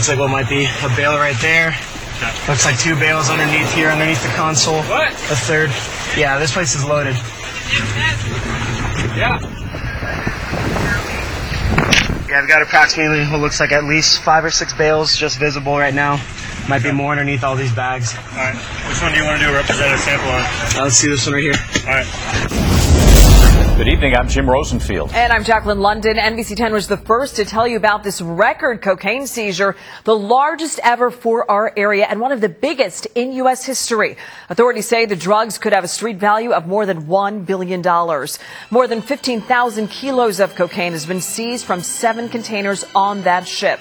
Looks like what might be a bale right there. Looks like two bales underneath here, underneath the console. What? A third. Yeah, this place is loaded. Yeah. Yeah, I've got approximately what looks like at least five or six bales just visible right now. Might be more underneath all these bags. Alright. Which one do you want to do a representative sample on? Uh, let's see this one right here. Alright. Good evening. I'm Jim Rosenfield. And I'm Jacqueline London. NBC 10 was the first to tell you about this record cocaine seizure, the largest ever for our area and one of the biggest in U.S. history. Authorities say the drugs could have a street value of more than $1 billion. More than 15,000 kilos of cocaine has been seized from seven containers on that ship.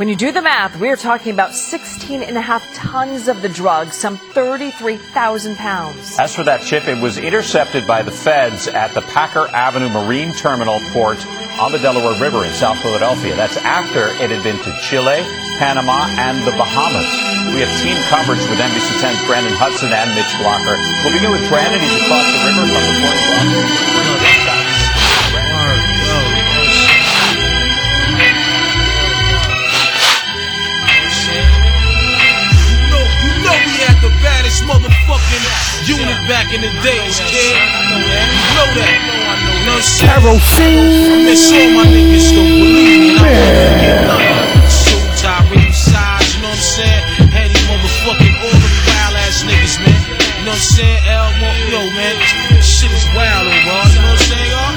When you do the math, we are talking about 16 and a half tons of the drug, some 33,000 pounds. As for that ship, it was intercepted by the feds at the Packer Avenue Marine Terminal port on the Delaware River in South Philadelphia. That's after it had been to Chile, Panama, and the Bahamas. We have team coverage with NBC 10's Brandon Hudson and Mitch Blacher. We'll begin with Brandon. He's across the river from the port motherfucking unit back in the days, kid. You know that. You know what miss all my niggas, don't believe me. And I won't forget none. So Tyree size, you know what I'm saying? These motherfucking all them wild ass niggas, man. You know what I'm saying? L, yo, man, this shit is wild, bro. You know what I'm saying, y'all?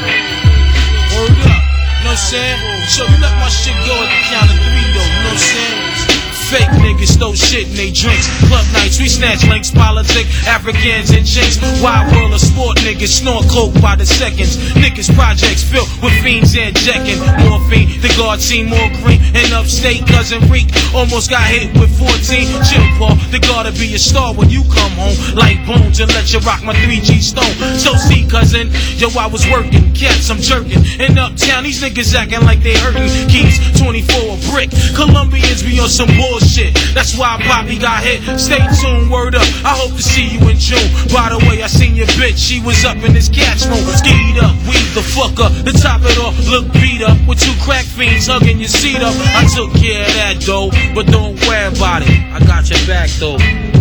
Word up. You know what I'm saying? So you let my shit go at the count of three, though. You know what I'm saying? Fake niggas throw shit in they drinks. Club nights, we snatch links, politic, Africans and jinx. Wild world of sport niggas snort coke by the seconds. Niggas projects filled with fiends and jacking. Morphine, the guard seen more green. And upstate, cousin Reek almost got hit with 14. Chill, Paul, the guard to be a star when you come home. Like bones and let you rock my 3G stone. So see, cousin, yo, I was working, kept some jerking. In uptown, these niggas acting like they hurting. Keys 24 a brick. Colombians be on some bullshit. That's why Bobby got hit. Stay tuned, word up. I hope to see you in June. By the way, I seen your bitch. She was up in this cat's room. Skied up, weed the fuck up. To top it off, look beat up. With two crack fiends hugging your seat up. I took care of that though. But don't worry about it. I got your back though.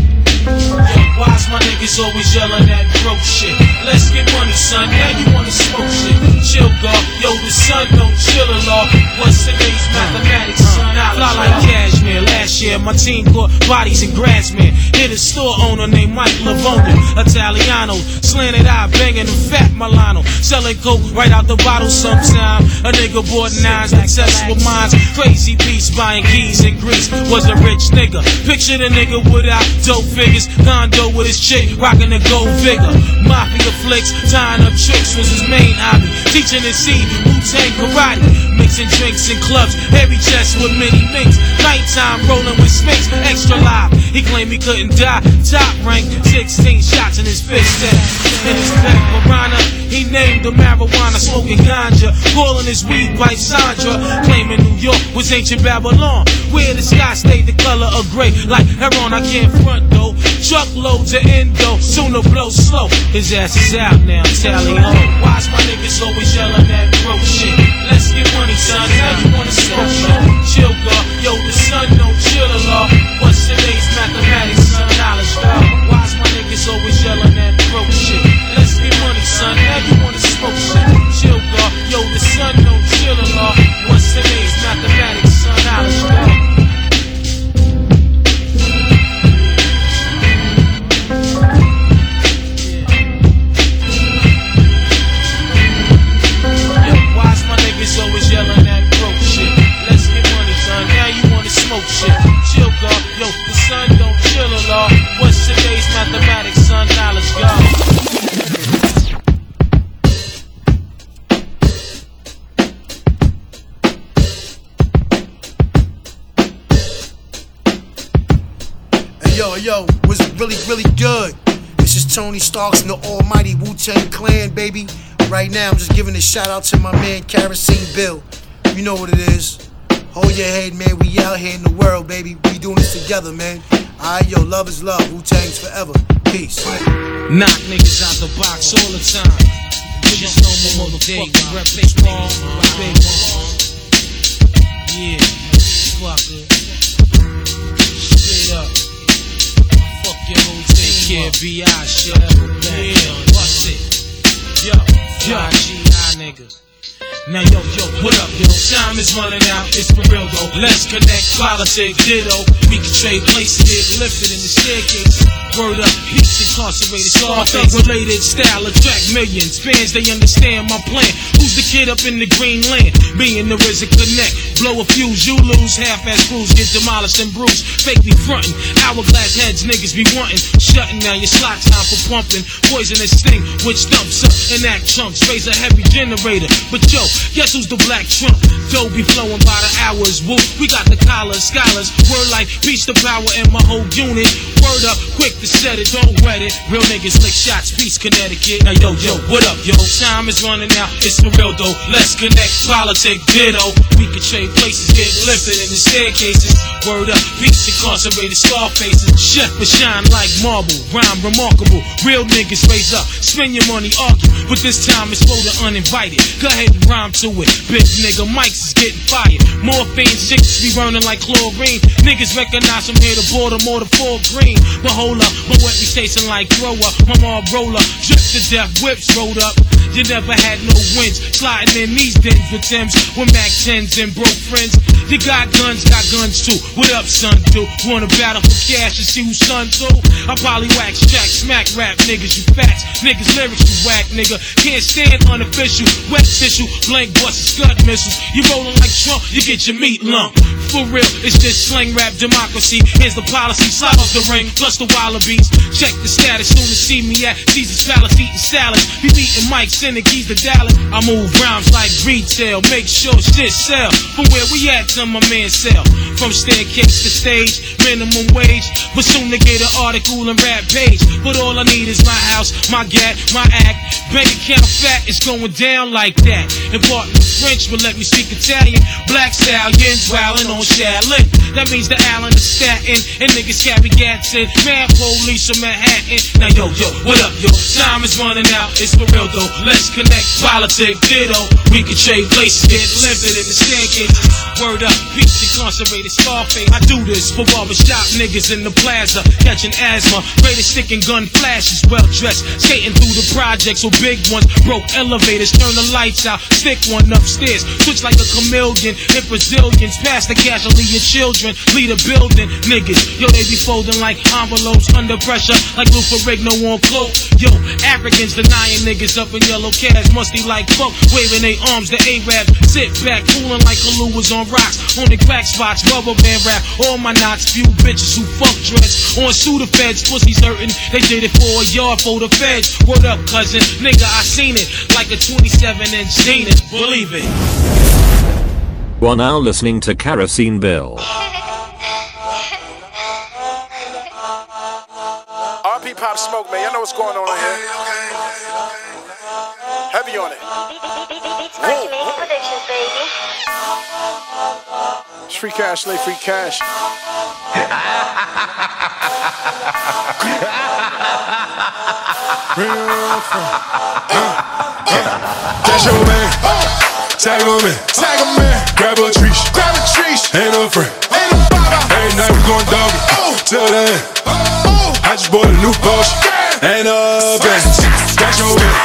Yo, why's my niggas always yelling that broke oh, shit? Let's get money, son. Now you wanna smoke shit. Chill, God. Yo, the sun don't chill a lot. What's today's mathematics, son? I fly like cashmere. Last year, my team caught bodies in Grassmere. Hit a store owner named Mike Lavona. Italiano. Slanted eye, banging a fat Milano. Selling coke right out the bottle sometime. A nigga bought nines, successful minds. Crazy beats buying keys in Greece. Was a rich nigga. Picture the nigga without dope figures. Condo with his chick, rocking the gold vigor. Mafia flicks, tying up tricks was his main hobby. Teaching his seed, Wu-Tang karate. Mixing drinks in clubs, heavy chest with many minks. Nighttime rolling with Smiths, extra live. He claimed he couldn't die. Top rank, 16 shots in his fist. In his back, piranha. He named the marijuana, smoking ganja. Calling his weed wife Sandra. Claiming New York was ancient Babylon. Where the sky stayed the color of gray. Like heron, I can't front though. Truckloads of endo, sooner blow slow. His ass is out now, tally ho. Why's my niggas always yelling that broke shit? Let's get money, son. Now you wanna smoke shit? Chill, God. Yo, the sun don't chill a lot. What's today's mathematics, son? Really, really good? This is Tony Starks and the almighty Wu Tang Clan, baby. Right now, I'm just giving a shout out to my man Kerosene Bill. You know what it is. Hold your head, man. We out here in the world, baby. We doing this together, man. Alright, yo, love is love. Wu Tang's forever. Peace. Knock niggas out the box all the time. Niggas my motherfucking repertoire. Big one. Yeah, fucker. Your whole take care, B.I. shit. Yeah, bust it. Yo, yo, G.I. nigga. Now yo, yo, what up, yo? Time is running out, it's for real though. Let's connect, politics, ditto. We can trade places, get lifted in the staircase. Word up, peace incarcerated, Scarface related style, attract millions. Fans, they understand my plan. Who's the kid up in the green land? Me and the RZA connect. Blow a fuse, you lose. Half-ass crews get demolished and bruised. Fake me frontin'. Hourglass heads, niggas be wantin'. Shutting down your slot time for pumping. Poisonous sting, which dumps up and act chunks. Raise a heavy generator. But yo, guess who's the black trump? Dough be flowing by the hours. Woo, we got the collars, scholars. Word like peace to power in my whole unit. Word up, quick to set it, don't wet it. Real niggas lick shots, peace Connecticut. Now yo, yo, what up, yo? Time is running out, it's for real though. Let's connect, politics, ditto. We can trade places, get lifted in the staircases. Word up, peace incarcerated, scar faces. Chef but shine like marble, rhyme remarkable. Real niggas raise up, spend your money, argue. But this time it's for the uninvited. Go ahead and rhyme to it. Big nigga, mics getting fired. Morphine, six be burning like chlorine. Niggas recognize from here to Baltimore to Fort Greene. But hold up, my wet be tasting like thrower. My mom roller, drip to death, whips rolled up. You never had no wins. Sliding in these dens with Tims, with Mac 10s and broke friends. You got guns, got guns too. What up, son? Do wanna battle for cash and see who's son too? I probably wax jack, smack rap niggas, you facts. Niggas lyrics, you whack nigga. Can't stand unofficial, wet tissue, blank busts, scud missiles. You rolling like Trump, you get your meat lump. For real, it's just slang rap democracy. Here's the policy, slide off the ring, plus the wallabies. Check the status, soon to see me at Caesar's Palace eating salad. Be beating mics, sending keys to Dallas. I move rhymes like retail, make sure shit sell. From where we at to my man sell. From staircase to stage, minimum wage. But soon to get an article and rap page. But all I need is my house, my gat, my act. Bank account fat, it's going down like that. And part in French, but let me speak Black stallions wildin' on Shaolin. That means the Allen is statin. And niggas carry gats in. Man, police from Manhattan. Now yo, yo, what up, yo? Time is running out, it's for real though. Let's connect, politics, ditto. We can trade places, get lifted in the staircases. Word up, peace incarcerated Scarface. I do this for barbershop niggas in the plaza, catching asthma. Greatest stick and gun flashes, well dressed, skating through the projects with big ones. Broke elevators, turn the lights out, stick one upstairs. Switch like a chameleon in Brazilians. Pass the casualty of children, lead a building. Niggas, yo, they be folding like envelopes under pressure, like Lou Ferrigno on cloak. Yo, Africans denying niggas up in yellow cabs, musty like fuck, waving their arms. The Arab sit back, fooling like Kalu was on rocks. On the crack spots, rubber band rap. All my knots, few bitches who fuck dreads. On Suda feds, pussies hurting. They did it for a yard for the feds. What up, cousin, nigga, I seen it like a 27 inch Zenith. Believe it. You are now listening to Kerosene Bill. RP Pop Smoke, man. Y'all know what's going on in here. Heavy on it. It's free cash, lay free cash. That's your man. Tag him in. Tag him in. Grab a tree. Grab a tree. Ain't no friend. Ain't a baba. Every night we going doggy. Till the end. I just bought a new Porsche. And a Benz. That's your man.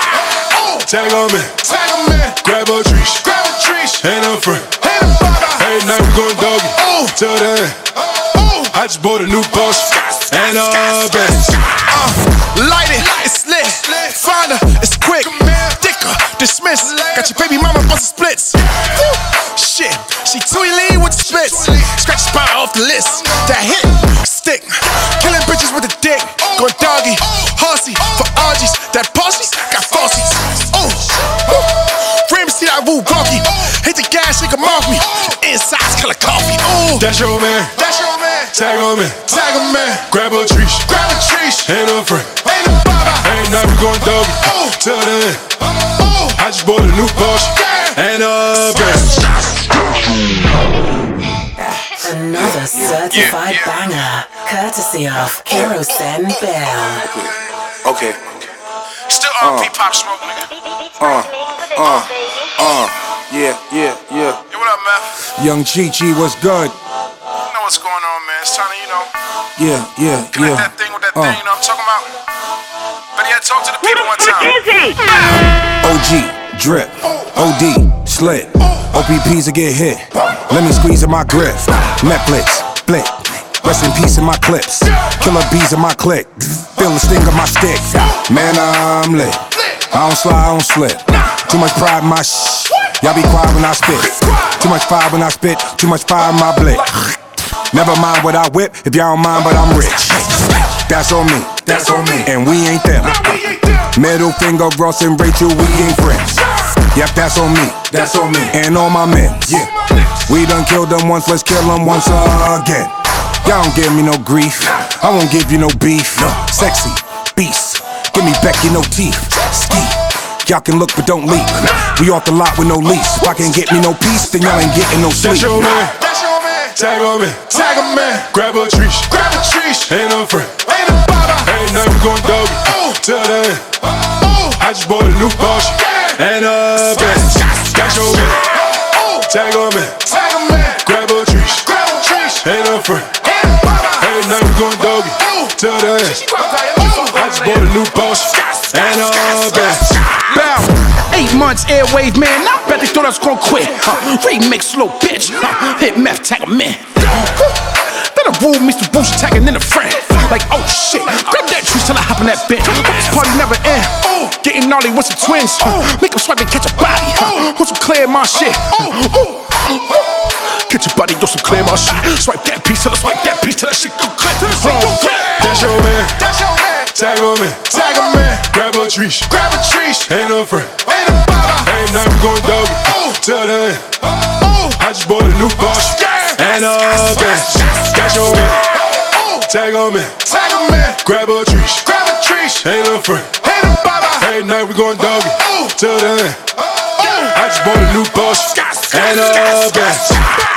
Tag him in. Tag him in. Grab a tree. Grab a tree. Ain't no friend. Ain't a baba. Every night we going doggy. Till the end. I just bought a new Porsche. And a Benz. Uh, light it, it's lit. Find her, it's quick. Dicker, dismiss. Got your baby mama bustin' splits. Woo. Shit, she too lean with the splits. Scratch the spot off the list. That hit, stick. Killing bitches with a dick. Going doggy, horsey for orgies. That pussy got falsies. Oh, Frame see that woo gonky. Hit the gas, she can mark me. Inside's color coffee. Ooh, That's your man. that's your man. Tag him in. Tag him man. Grab a tree. Grab a tree. Ain't no friend. Ain't a baba. Night we going doggy. Till the end. Oh, I just bought a new Porsche. And a Benz. Another certified banger, courtesy of Kerosene Bill. Okay. Still on R.P. Pop Smoke, nigga. Uh, uh, uh. Yeah, yeah, yeah. Yo, what up, man? Young Chi Chi, what's good? You know what's going on, man. It's time to, you know, Yeah, yeah, connect yeah. that thing with that Uh. thing, you know what I'm talking about? But yeah, talk to the people one time. OG, drip, OD, slit. OPPs will get hit. Let me squeeze in my grip. Netflix, flick. Rest in peace in my clips. Killer bees in my click. Feel the sting of my stick. Man, I'm lit. I don't slide, I don't slip. Too much pride in my sh. Y'all be quiet when I spit. Too much fire when I spit. Too much fire in my blick. Never mind what I whip if y'all don't mind, but I'm rich. That's on me. That's on me. And we ain't them. Middle finger, Ross and Rachel, we ain't friends. Yep, that's on me. That's on me. And all my men. Yeah. We done killed them once, let's kill them once again. Y'all don't give me no grief. I won't give you no beef. Sexy, beast. Give me back your no teeth. Ski. Y'all can look but don't leap. We off the lot with no lease. If I can't get me no peace, then y'all ain't getting no sleep. That's your man. Tag on me. Tag a man. Grab a tree. Grab a tree. Ain't no friend. Ain't no baba. Ain't nothing going doggy. Oh. Till the end. Oh. I just bought a new Porsche. And a Benz. That's your man. Oh. Tag on me. Tag a man. Grab a tree. Grab a tree. Ain't no friend. Ain't nothing going doggy. Till the end. I just bought a new Porsche. And a Benz. Bow. Eight months airwave, man. I bet they thought I was gonna quit. Huh. Remix, little bitch. Huh. Hit meth, tag a man. Then I rule Mr. Bush tagging in a friend. Like, oh shit. Grab that tree till I hop in that bitch. This party never end. Getting gnarly with some twins. Huh. Make them swipe and catch a body. Huh. Want some clear my shit. Get your body, do some clear my shit. Swipe that piece till I swipe that piece till that shit go clear. Till that shit go clear. That's your man. That's your man. Tag on me. Tag a man. Grab a tree. Grab a tree. Ain't no friend. Ain't no baba. Ain't nothing going doggy. Oh. Till the end. Oh. I just bought a new Porsche. And a Benz. That's your man. Oh. Tag on me. Tag a man. Grab a tree. Grab a tree. Ain't no friend. Ain't no baba. Ain't nothing going doggy. Till the end. I just bought a new Porsche. And a Benz.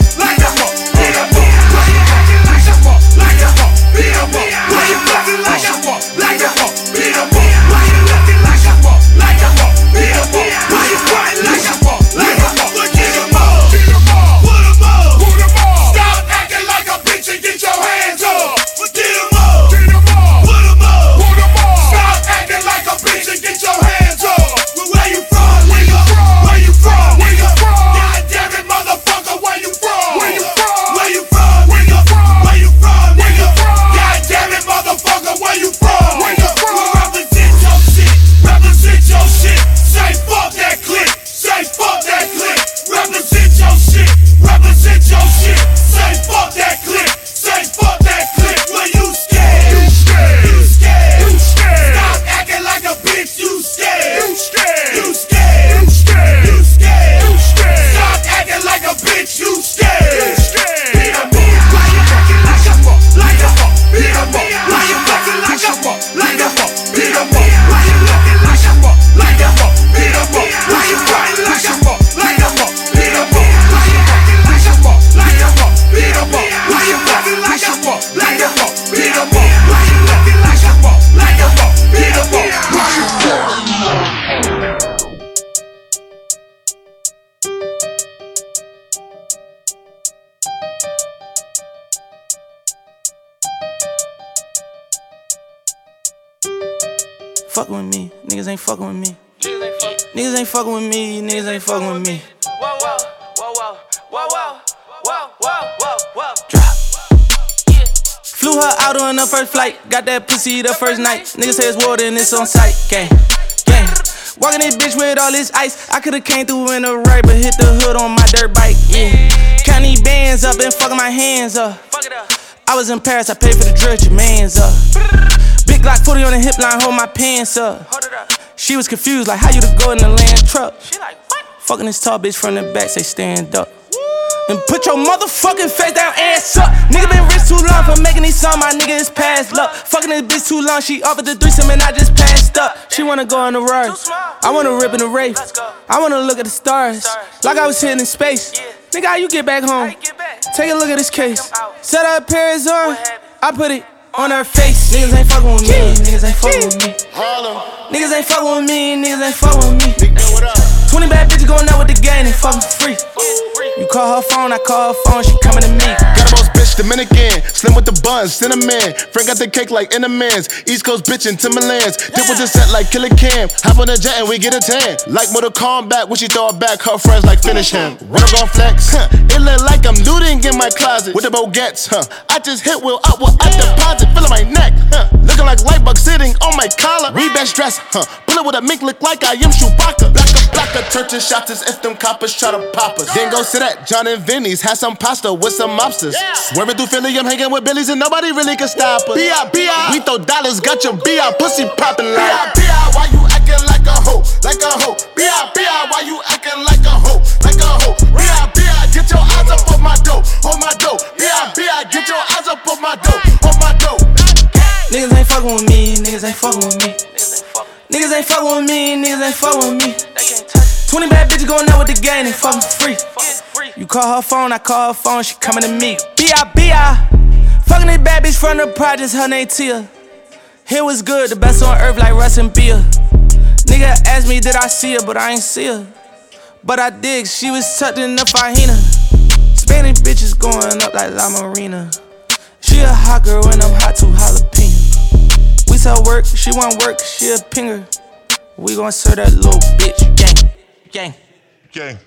Stop ain't fucking with me. Niggas ain't fucking with me, niggas ain't fucking with me. Drop. Flew her out on the first flight, got that pussy the first night. Niggas say it's water and it's on sight. Gang, gang. Walking this bitch with all this ice. I could've came through in the right, but hit the hood on my dirt bike. Yeah. Count these bands up and fucking my hands up. I was in Paris, I paid for the drill, your man's up. Big Glock 40 on the hip line, hold my pants up. She was confused, like how you to go in the land truck. she like Fucking this tall bitch from the back, say stand up. And put your motherfucking face down, ass up. Nigga been rich too long for making these songs, my nigga is past luck. Fucking this bitch too long, she offered the threesome and I just passed up. She wanna go on the ride, I wanna rip in the race. I wanna look at the stars, like I was hitting in space. Nigga, how you get back home? Take a look at this case. Set up Paris on, I put it on her face. Niggas ain't fucking with me, niggas ain't fucking with me. Niggas ain't fucking with me, niggas ain't fucking with me. 20 bad bitches going out with the gang and fuckin' free. You call her phone, I call her phone, she coming to me. Got a boss bitch, Dominican. Slim with the buns, cinnamon. Frank got the cake like Entenmann's. East Coast bitch in Timberlands. Dip with the set like Killa Cam. Hop on the jet and we get a tan. Like Mortal Kombat, when she throw it back, her friends like finish him. When I'm gon' flex, huh? It look like I'm looting in my closet. With the Bogats, huh? I just hit Will up with I deposit, feeling my neck, huh? Looking like Lightbug sitting on my collar. Rebest dress, huh? Bullet with a mink look like I am Chewbacca. Blacker, blacker, turn to shots as if them coppers try to pop us. Then go sit at John and Vinny's, had some pasta with some mobsters. Swerving through Philly, I'm hanging with Billies and nobody really can stop us. B.I. B.I. We throw dollars, got your B.I. pussy popping like. B.I. B.I. Why you acting like a hoe? Like a hoe. B.I. B.I. Why you acting like a hoe? Like a hoe. B.I. B.I. Get your eyes up on my dough, on my dough. B.I. B.I. Get your eyes up on my dough, on my dough. Niggas ain't fucking with me, niggas ain't fucking with me. Niggas ain't fucking with me, niggas ain't fucking with me. 20 bad bitches going out with the gang and fucking free. You call her phone, I call her phone, she coming to me. B.I.B.I. Fucking this bad bitch from the projects, her name Tia. Here was good, the best on earth like Russ and Bia. Nigga asked me, did I see her, but I ain't see her. But I did, she was tucked in the fajina. Spanish bitches going up like La Marina. She a hot girl and I'm hot too jalapeno. We sell work, she want work, she a pinger. We gon' serve that little bitch, gang, gang. Gang.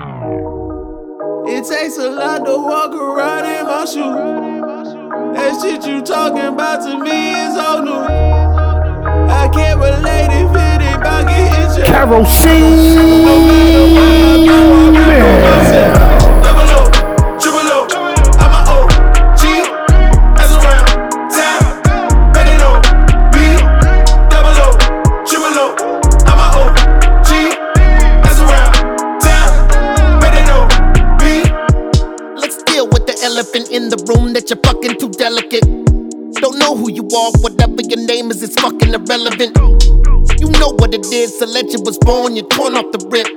It takes a lot to walk around in my shoes. That shit you talking about to me is all new. I can't relate if it ain't about getting shit. Kerosene. No elephant in the room that you're fucking too delicate. Don't know who you are, whatever your name is, it's fucking irrelevant. You know what it is, a legend was born, you're torn off the rip.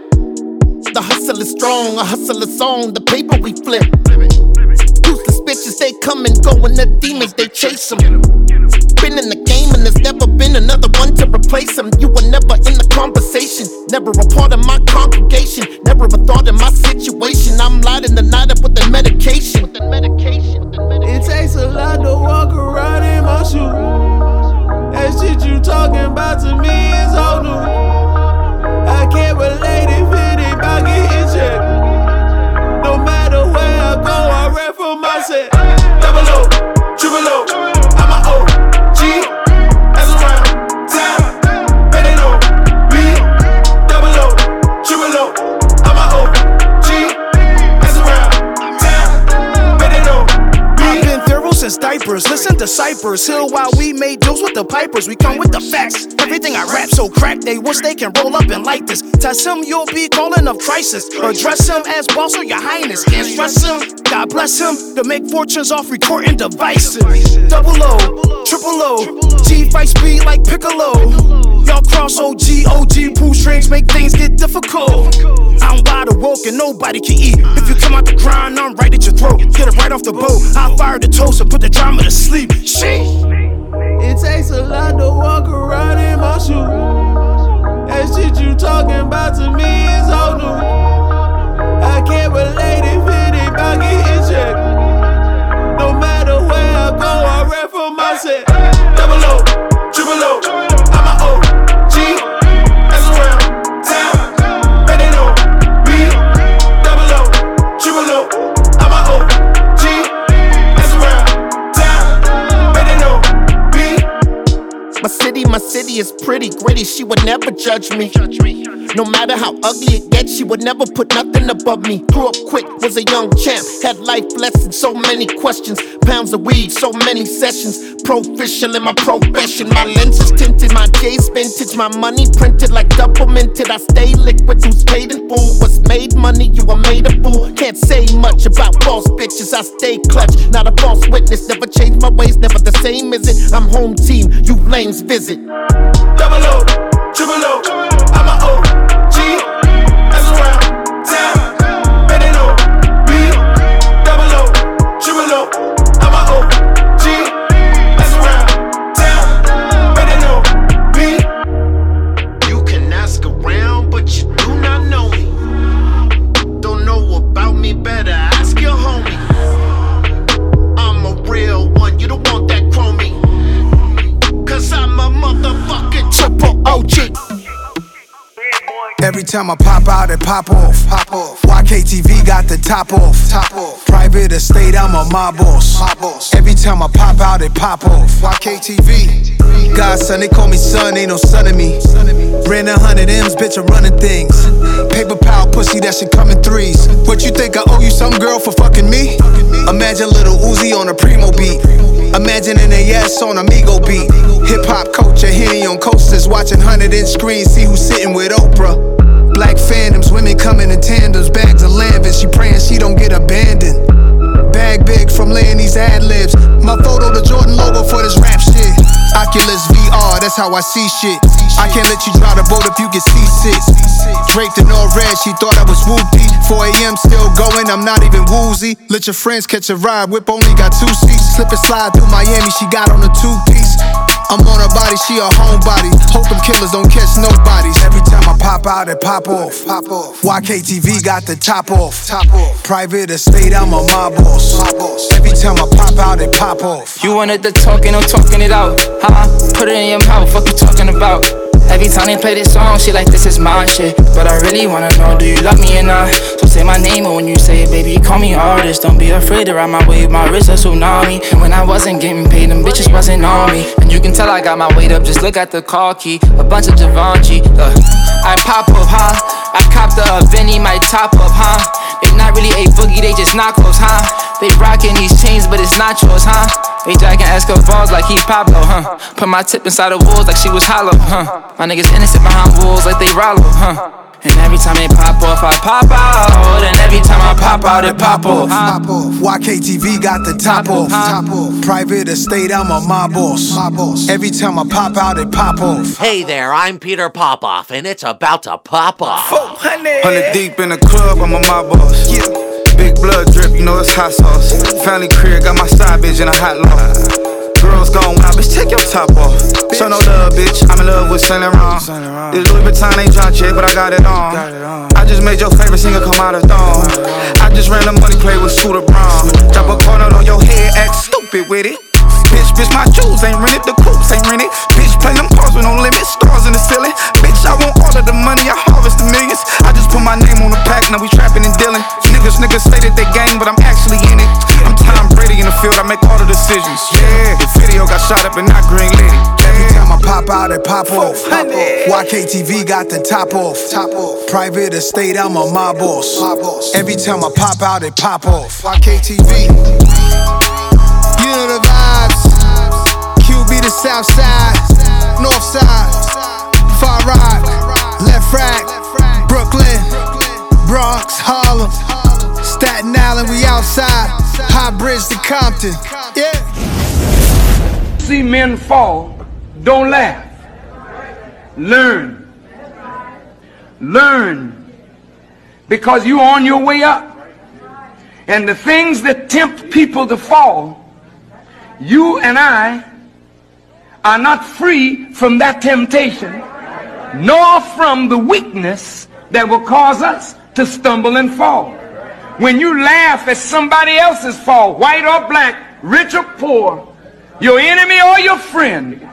The hustle is strong, a hustle is on, the paper we flip. Useless bitches, they come and go, and the demons, they chase them. Been in the game, and there's never been another one to replace them. You were never in the conversation, never a part of my congregation, never a thought in my situation. I'm lighting the night To Hill while we made deals with the pipers. We come with the facts. Everything I rap so crack, they wish they can roll up and like this. Test him, you'll be calling of crisis. Address him as boss or your highness. Can't stress him. God bless him to make fortunes off recording devices. Double O, triple O, G fight speed like Piccolo. Y'all cross OG, OG pull strings, make things get difficult. I'm wide awoke and nobody can eat. If you come out the grind, I'm right at your throat. Get it right off the boat. I fire the toast and put the drama to sleep. Sheesh. It takes a lot to walk around in my shoes. That shit you talking about to me is old news. I can't relate if it ain't getting checked. No matter where I go, I rap for myself. Double O, triple O, My city, my city is pretty. gritty, she would never judge me. No matter how ugly it gets, she would never put nothing above me. Grew up quick, was a young champ, had life lessons, so many questions. Pounds of weed, so many sessions. Proficient in my profession, my lenses tinted, my J's vintage, my money printed like double minted. I stay liquid, who's paid in full? What's made money? You are made a fool. Can't say much about false bitches, I stay clutch, not a false witness. Never change my ways, never the same, is it? I'm home team, you visit. Double O, Every time I pop out, it pop off. Pop off. YKTV got the top off. Top off. Private estate, I'm a mob boss. Mob boss. Every time I pop out, it pop off. YKTV. Godson, they call me son, ain't no son of me. Ran a hundred M's, bitch, I'm running things. Paper power, pussy, that shit come in threes. What you think I owe you some girl for fucking me? Imagine little Uzi on a primo beat. Imagine a AS on a Migo beat. Hip hop culture, Henny on coasters, watching 100 inch screens, see who's sitting with Oprah. Black fandoms, women coming in tandems, bags of lambing. She praying she don't get abandoned. Bag big from laying these ad libs. My photo, the Jordan logo for this rap shit. Oculus VR, that's how I see shit. I can't let you drive the boat if you get seasick. Draped in all red, she thought I was whoopty. 4 a.m. still going, I'm not even woozy. Let your friends catch a ride, whip only got two seats. Slip and slide through Miami, she got on a two piece. I'm on her body, she a homebody. Hope them killers don't catch nobodies. Every time I pop out, it pop off. Pop off. YKTV got the top off. Top off. Private estate, I'm a mob boss. Mob boss. Every time I pop out, it pop off. You wanted the talking, I'm talking it out. Huh? Put it in your mouth, what you talking about? Every time they play this song, she like this is my shit. But I really wanna know, do you love me or not? So say my name, and when you say it, baby, call me artist. Don't be afraid to ride my wave, my wrist a tsunami. When I wasn't getting paid, them bitches wasn't on me. And you can tell I got my weight up, just look at the car key. A bunch of Givenchy, look. I pop up, huh? I copped the Benny, my top up, huh? They not really a boogie, they just knockoffs, huh? They rockin' these chains, but it's not yours, huh? They jacking Escobars like he Pablo, huh? Put my tip inside the walls like she was hollow, huh? My niggas innocent behind walls like they Rollo, huh? And every time they pop off, I pop out. And every time I pop out, it pop off. Pop off. YKTV got the top off. Top off. Private estate, I'm a mob boss. Mob boss. Every time I pop out, it pop off. Hey there, I'm Peter Popoff, and it's about to pop off. Hundred deep in the club, I'm a my boss. Big blood drip, you know it's hot sauce. Family career, got my side bitch in a hot law. Girls gone wild, bitch, take your top off. Show no love, bitch. I'm in love with Saint Laurent. This Louis Vuitton ain't drop yet, but I got it on. I just made your favorite singer come out of thong. I just ran the money play with Scooter Braun. Drop a corner on your head, act stupid with it. Bitch, bitch, my jewels ain't rented, the coops ain't rented. Bitch, play them cars with no limit, stars in the ceiling. Bitch, I want all of the money, I harvest the millions. I just put my name on the pack, now we trapping and dealing. Niggas, niggas say that they gang, but I'm actually in it. I'm Tom Brady in the field, I make all the decisions. Yeah, the video got shot up and not green lit. Every time I pop out, it pop off. Pop off. YKTV got the top off. Top off. Private estate, I'm a mob boss. Mob boss. Every time I pop out, it pop off. YKTV. You know the vibes. QB the south side, north side, far right, left rack, Brooklyn, Bronx, Harlem, Staten Island, we outside, High Bridge to Compton. Yeah. See men fall, don't laugh. Learn. Learn. Because you're on your way up. And the things that tempt people to fall, you and I are not free from that temptation, nor from the weakness that will cause us to stumble and fall. When you laugh at somebody else's fall, white or black, rich or poor, your enemy or your friend,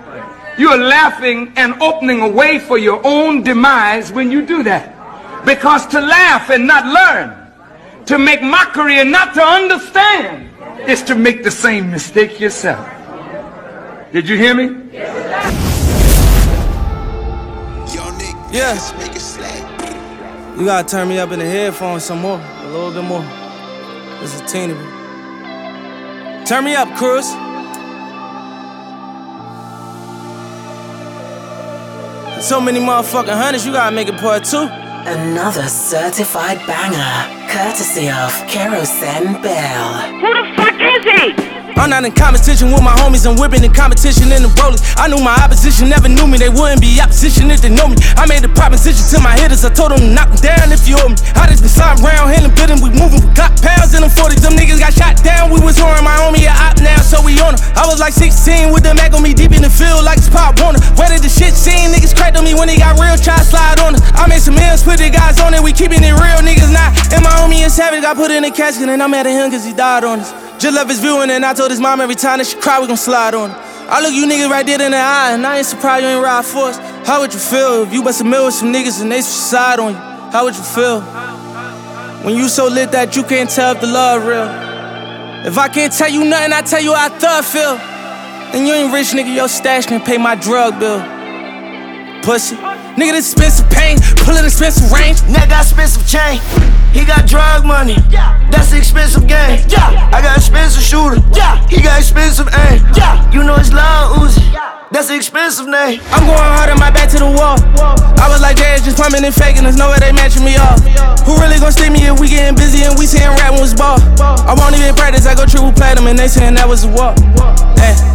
you are laughing and opening a way for your own demise when you do that. Because to laugh and not learn, to make mockery and not to understand, is to make the same mistake yourself. Did you hear me? Yeah. You gotta turn me up in the headphones some more, a little bit more. Just a teeny bit. Turn me up, Cruz. So many motherfucking hundreds, you gotta make it part two. Another certified banger, courtesy of Kerosene Bill. Who the fuck is he? I'm not in competition with my homies, I'm whipping in competition in the rollers. I knew my opposition never knew me, they wouldn't be opposition if they know me. I made a proposition to my hitters, I told them to knock them down if you owe me. I just been sliding around, handling bidding, we moving, we got pounds in them 40s. Them niggas got shot down, we was touring my homie a op now, so we on her. I was like 16 with the Mac on me deep in the field like it's Pop Warner. Where did the shit scene? Niggas cracked on me when they got real, try to slide on us. I made some meals, put the guys on it, we keeping it real, niggas not. And my homie is savage, got put in a casket, and I'm mad at him cause he died on us. Just love his viewing, and I told his mom every time that she cry, we gon' slide on her. I look you niggas right there in the eye, and I ain't surprised you ain't ride for us. How would you feel if you bust a mill with some niggas and they side on you? How would you feel? When you so lit that you can't tell if the love real. If I can't tell you nothing, I tell you how I thug feel. Then you ain't rich, nigga, your stash can pay my drug bill. Pussy. Nigga, this expensive pain, pullin' expensive range. Nigga got expensive chain. He got drug money. That's the expensive game. Yeah. I got expensive shooter. Yeah. He got expensive aim. You know it's loud Uzi. That's the expensive name. I'm going hard on my back to the wall. I was like, Jazz, just pumping and faking. There's no way they matching me off. Who really gon' stick me if we getting busy and we saying rap it's ball? I won't even practice, I go triple platinum and they saying that was a walk. Hey.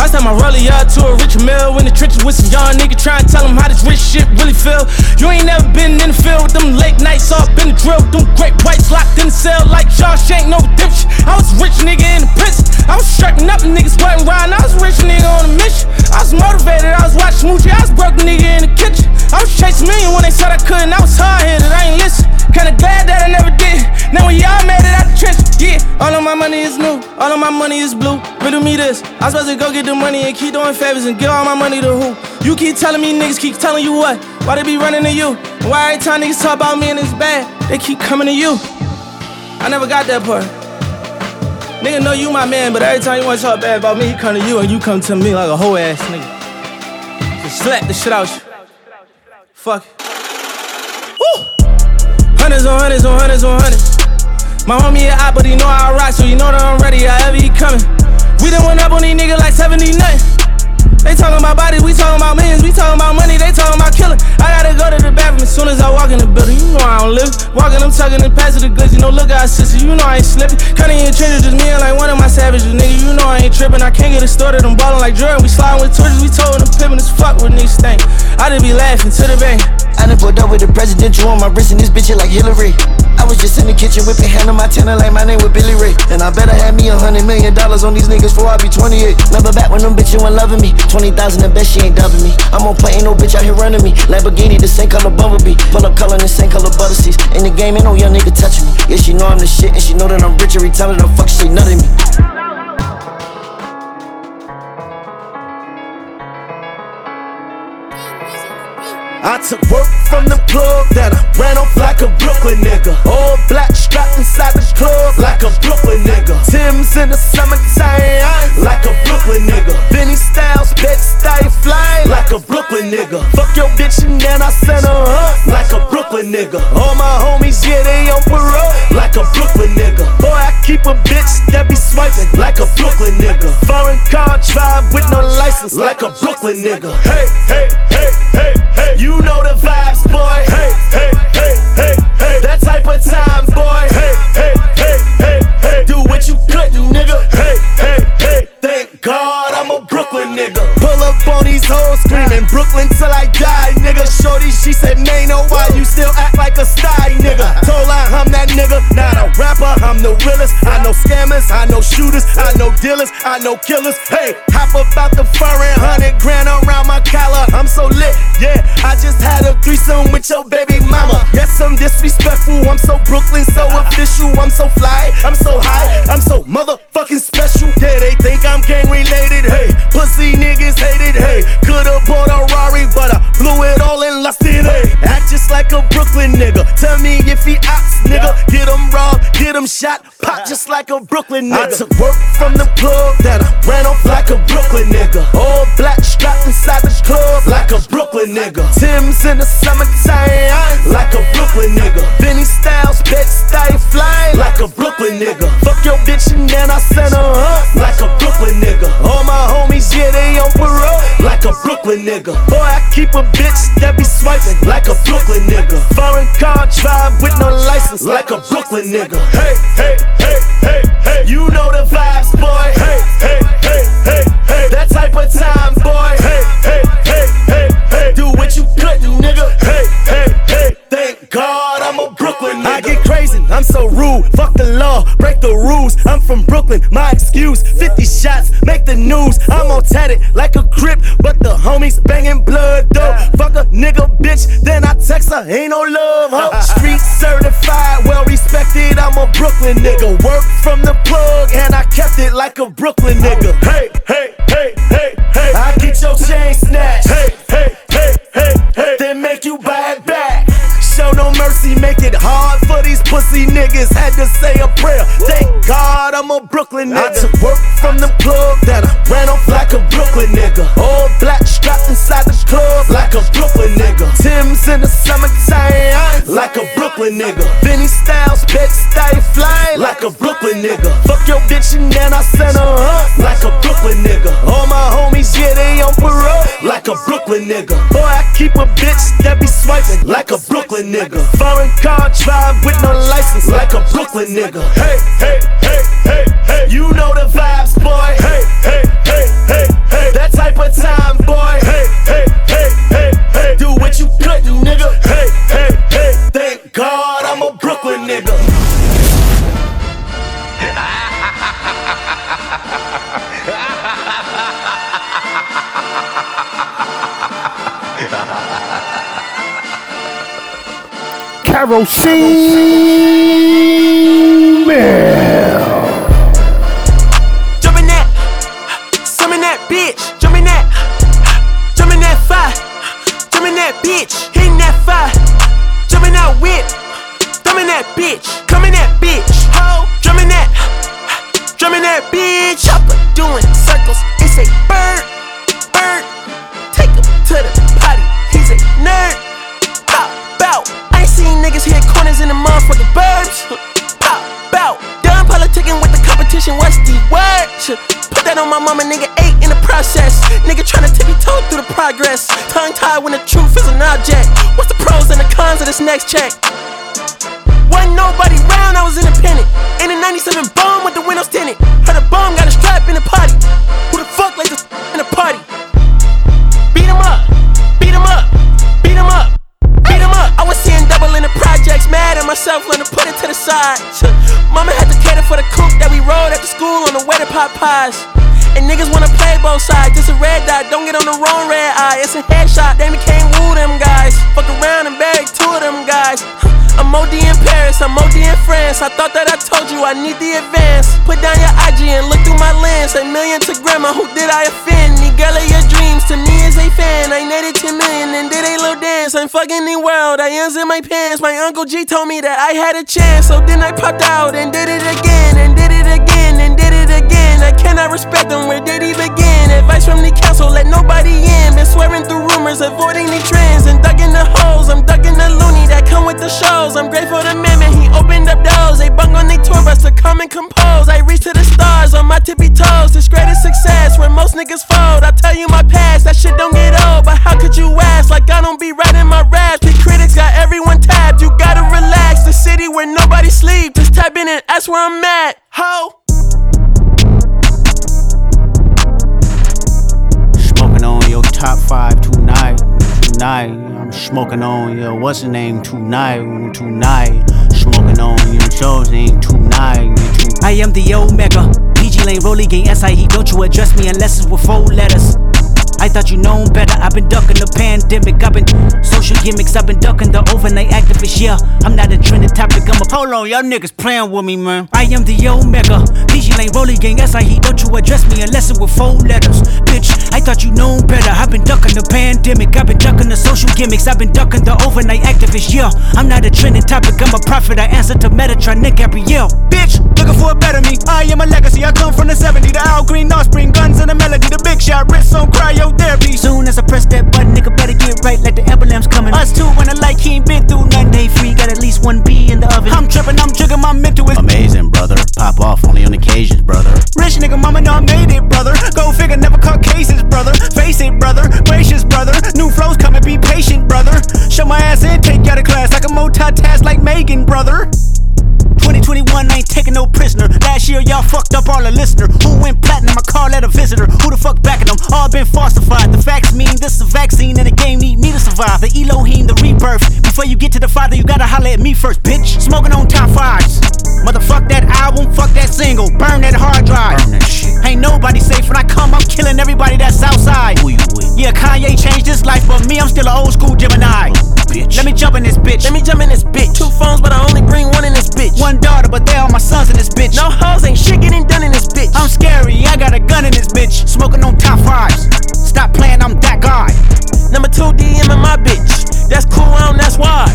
I tell my rollie up to a rich mill in the trenches with some young nigga trying to tell him how this rich shit really feel. You ain't never been in the field with them late nights up in the drill, them great whites locked in the cell like Shawshank, no redemption. I was rich nigga in the prison. I was strapping up niggas wasn't riding. I was rich nigga on a mission. I was motivated, I was watching Moochie, I was broke nigga in the kitchen. I was chasing million when they said I couldn't. I was hard headed, I ain't listen. Kinda glad that I never did. Now we all made it out the trench, yeah. All of my money is new, all of my money is blue. Riddle me this. I'm supposed to go get the money and keep doing favors and give all my money to who? You keep telling me niggas keep telling you what? Why they be running to you? Why every time niggas talk about me and it's bad, they keep coming to you? I never got that part. Nigga know you my man, but every time you wanna talk bad about me, he come to you and you come to me like a whole ass nigga. Just slap the shit out you. Fuck it. Hundreds on hundreds on hundreds on hundreds. My homie a but he know I rock, so you know that I'm ready. However he coming. We done went up on these niggas like 70 nothing. They talking about bodies, we talking about millions, we talking about money, they talking about killing. I gotta go to the bathroom as soon as I walk in the building. You know I don't live. Walking, I'm tugging and passing the goods. You know, look out, sister, you know I ain't slipping. Cutting in trenches, just me and like one of my savages, nigga. You know I ain't tripping. I can't get it started. I'm ballin' like Jordan. We sliding with torches, we told them pimpin' as fuck with niggas stink. I just be laughing to the bank. I done pulled up with the presidential on my wrist and this bitch like Hillary. I was just in the kitchen whipping hand on my tenor like my name was Billy Ray. And I better have me a hundred million dollars on these niggas before I be 28. Remember back when them bitches weren't loving me. 20,000 and bet she ain't dubbing me. I'm on point, ain't no bitch out here running me. Lamborghini, the same color Bumblebee. Pull up color, the same color butter seats. In the game, ain't no young nigga touching me. Yeah, she know I'm the shit and she know that I'm rich every time that I'm fuck, she nutting me. I took work from the club that I ran off like a Brooklyn nigga. All black strapped inside the club like a Brooklyn nigga. Tim's in the summertime like a Brooklyn nigga. Benny Styles, Bed-Stuy fly like a Brooklyn nigga. Fuck your bitch and then I send her up like a Brooklyn nigga. All my homies, yeah, they on parole like a Brooklyn nigga. Boy, I keep a bitch that be swiping like a Brooklyn nigga. Foreign car drive with no license like a Brooklyn nigga. Hey, hey, hey, hey. You know the vibes, boy. Hey, hey, hey, hey, hey. That type of time, boy. Hey, hey, hey, hey, hey. Do what you couldn't, nigga. Hey, hey, hey. Thank God Brooklyn nigga. Pull up on these hoes screaming Brooklyn till I die, nigga. Shorty, she said, Mano, why you still act like a sty, nigga? Told her I'm that nigga, not a rapper. I'm the realest. I know scammers, I know shooters, I know dealers, I know killers. Hey, hop about the foreign hundred grand around my collar. I'm so lit, yeah. I just had a threesome with your baby mama. Yes, I'm disrespectful. I'm so Brooklyn, so official. I'm so fly, I'm so high, I'm so motherfucking special. Yeah, they think I'm gang related. Hey, pussy niggas hate it. Hey, could've bought a Rari, but I blew it all and lost it. Hey, act just like a Brooklyn nigga. Tell me if he ops, nigga. Get him robbed, get him shot, pop just like a Brooklyn nigga. I took work from the plug that I ran off like a Brooklyn nigga. All black strapped inside the club like a Brooklyn nigga. Tim's in the summertime like a Brooklyn nigga. Benny Styles, bitch, stay flying like a Brooklyn nigga. Fuck your bitch and then I send her up like a Brooklyn nigga. All Brooklyn nigga. Boy, I keep a bitch that be swiping like a Brooklyn nigga. Foreign car drive with no license like a Brooklyn nigga. Hey, hey, hey, hey, hey. You know the vibes, boy. Hey, hey, hey, hey, hey. That type of time, boy. Hey, hey, hey, hey, hey. Do what you couldn't, nigga. Hey, hey, hey. Thank God I'm a Brooklyn nigga. I get crazy, I'm so rude. Fuck rules. I'm from Brooklyn, my excuse. 50 shots, make the news. I'm all tatted like a crip, but the homies banging blood though. Fuck a nigga, bitch, then I text her. Ain't no love, huh? Street certified, well respected. I'm a Brooklyn nigga. Work from the plug, and I kept it like a Brooklyn nigga. Hey, hey, hey, hey, hey. I get your chain snatched. Hey, hey, hey, hey, hey. Then make you buy it back. Show no mercy, make it hard for these pussy niggas. Had to say a prayer. I'm a Brooklyn nigga. I took work from the plug that I ran off like a Brooklyn nigga. All black strapped inside the club like a Brooklyn nigga. Tim's in the summertime like a Brooklyn nigga. Benny Styles, bitch, stay flying like a Brooklyn nigga. Fuck your bitch and then I send her up like a Brooklyn nigga. All my homies, yeah, they on parole like a Brooklyn nigga. Boy, I keep a bitch that be swiping like a Brooklyn nigga. Foreign car drive with no license like a Brooklyn nigga. Hey, hey, hey, hey, hey. You know the vibes, Bill. Jump in my pants. My uncle G told me that I had a chance. So then I popped out and did it again, and did it again, and did it again. I cannot respect them, where did he begin? Advice from the council, let nobody in. Been swearing through rumors, avoiding the trends, and ducking the holes. I'm ducking the loony that come with the shows. I'm grateful to man, man, he opened up doors. They bung on the tour bus to come and compose. I reach to the stars on my tippy toes. This greatest success where most niggas fold. I tell you my past, that shit don't get old. But how could you ask? Like I don't be writing my raps. Where nobody sleep. Just type in and ask where I'm at. Ho. Smoking on your top five tonight, tonight. I'm smoking on your what's the name tonight, tonight. Smoking on your show's name tonight, tonight. I am the Omega. PG Lane, Rolly Gang, SIE. Don't you address me unless it's with four letters. I thought you known better. I've been ducking the pandemic. I've been social gimmicks. I've been ducking the overnight activist. Yeah, I'm not a trending topic. I'm a hold on, y'all niggas playing with me, man. I am the Omega. PG Lane Rolling Gang. Yes, I heat. Don't you address me unless it with four letters, bitch. I thought you known better. I've been ducking the pandemic. I've been ducking the social gimmicks. I've been ducking the overnight activist. Yeah, I'm not a trending topic. I'm a prophet. I answer to Metatron, Nick Gabrielle. Bitch, looking for a better me. I am a legacy. I come from the 70. The Al Green offspring, guns and a melody. The big shot, wrist on cryotherapy. Soon as I press that button, nigga better get right like the emblem's coming. Us two when I like he ain't been through nothing. Day free, got at least one B in the oven. I'm tripping, I'm jigging, my mental is amazing, brother. Pop off only on occasions, brother. Rich nigga, mama know I made it, brother. Go figure, never caught cases, brother. Face it, brother. Gracious, brother. New flows coming, be patient, brother. Show my ass in, take you out of class like a multitask like Megan, brother. 2021 ain't taking no prisoner. Last year y'all fucked up all the listener. Who went platinum? I call that a visitor. Who the fuck backing them? All been falsified. The facts mean this is a vaccine and the game need me to survive. The Elohim, the rebirth. Before you get to the father, you gotta holler at me first, bitch. Smoking on top fives. Motherfuck that album, fuck that single. Burn that hard drive. Burn that shit. Ain't nobody safe when I come, I'm killing everybody that's outside. Who you with? Yeah, Kanye changed his life, but me, I'm still an old school Gemini. Oh, bitch. Let me jump in this bitch. Let me jump in this bitch. Two phones, but I only bring one in this bitch. One daughter, but they all my sons in this bitch. No hoes, ain't shit getting done in this bitch. I'm scary, I got a gun in this bitch. Smoking on top fives. Stop playing, I'm that guy. Number two DM in my bitch. That's cool, I don't, that's why.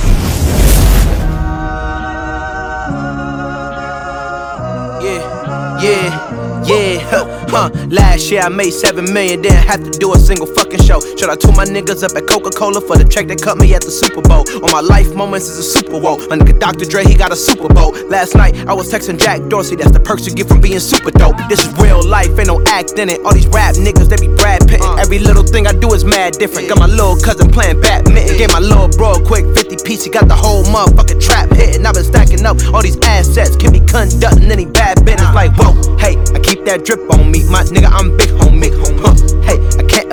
Yeah, yeah, yeah, huh, huh. Last year I made seven million, didn't have to do a single fucking show. Shout out to my niggas up at Coca Cola for the check that cut me at the Super Bowl. On my life moments is a Super Bowl. My nigga Dr. Dre, he got a Super Bowl. Last night I was texting Jack Dorsey, that's the perks you get from being super dope. This is real life, ain't no act in it. All these rap niggas, they be Brad Pittin'. Uh. Every little thing I do is mad different. Got my little cousin playing badminton. Gave my little bro a quick 50 piece, he got the whole motherfucking trap hitting. I've been stacking up all these assets, can be conducting any bad business. Like, whoa, hey, I keep that drip on me. My nigga, I'm big homie. Can't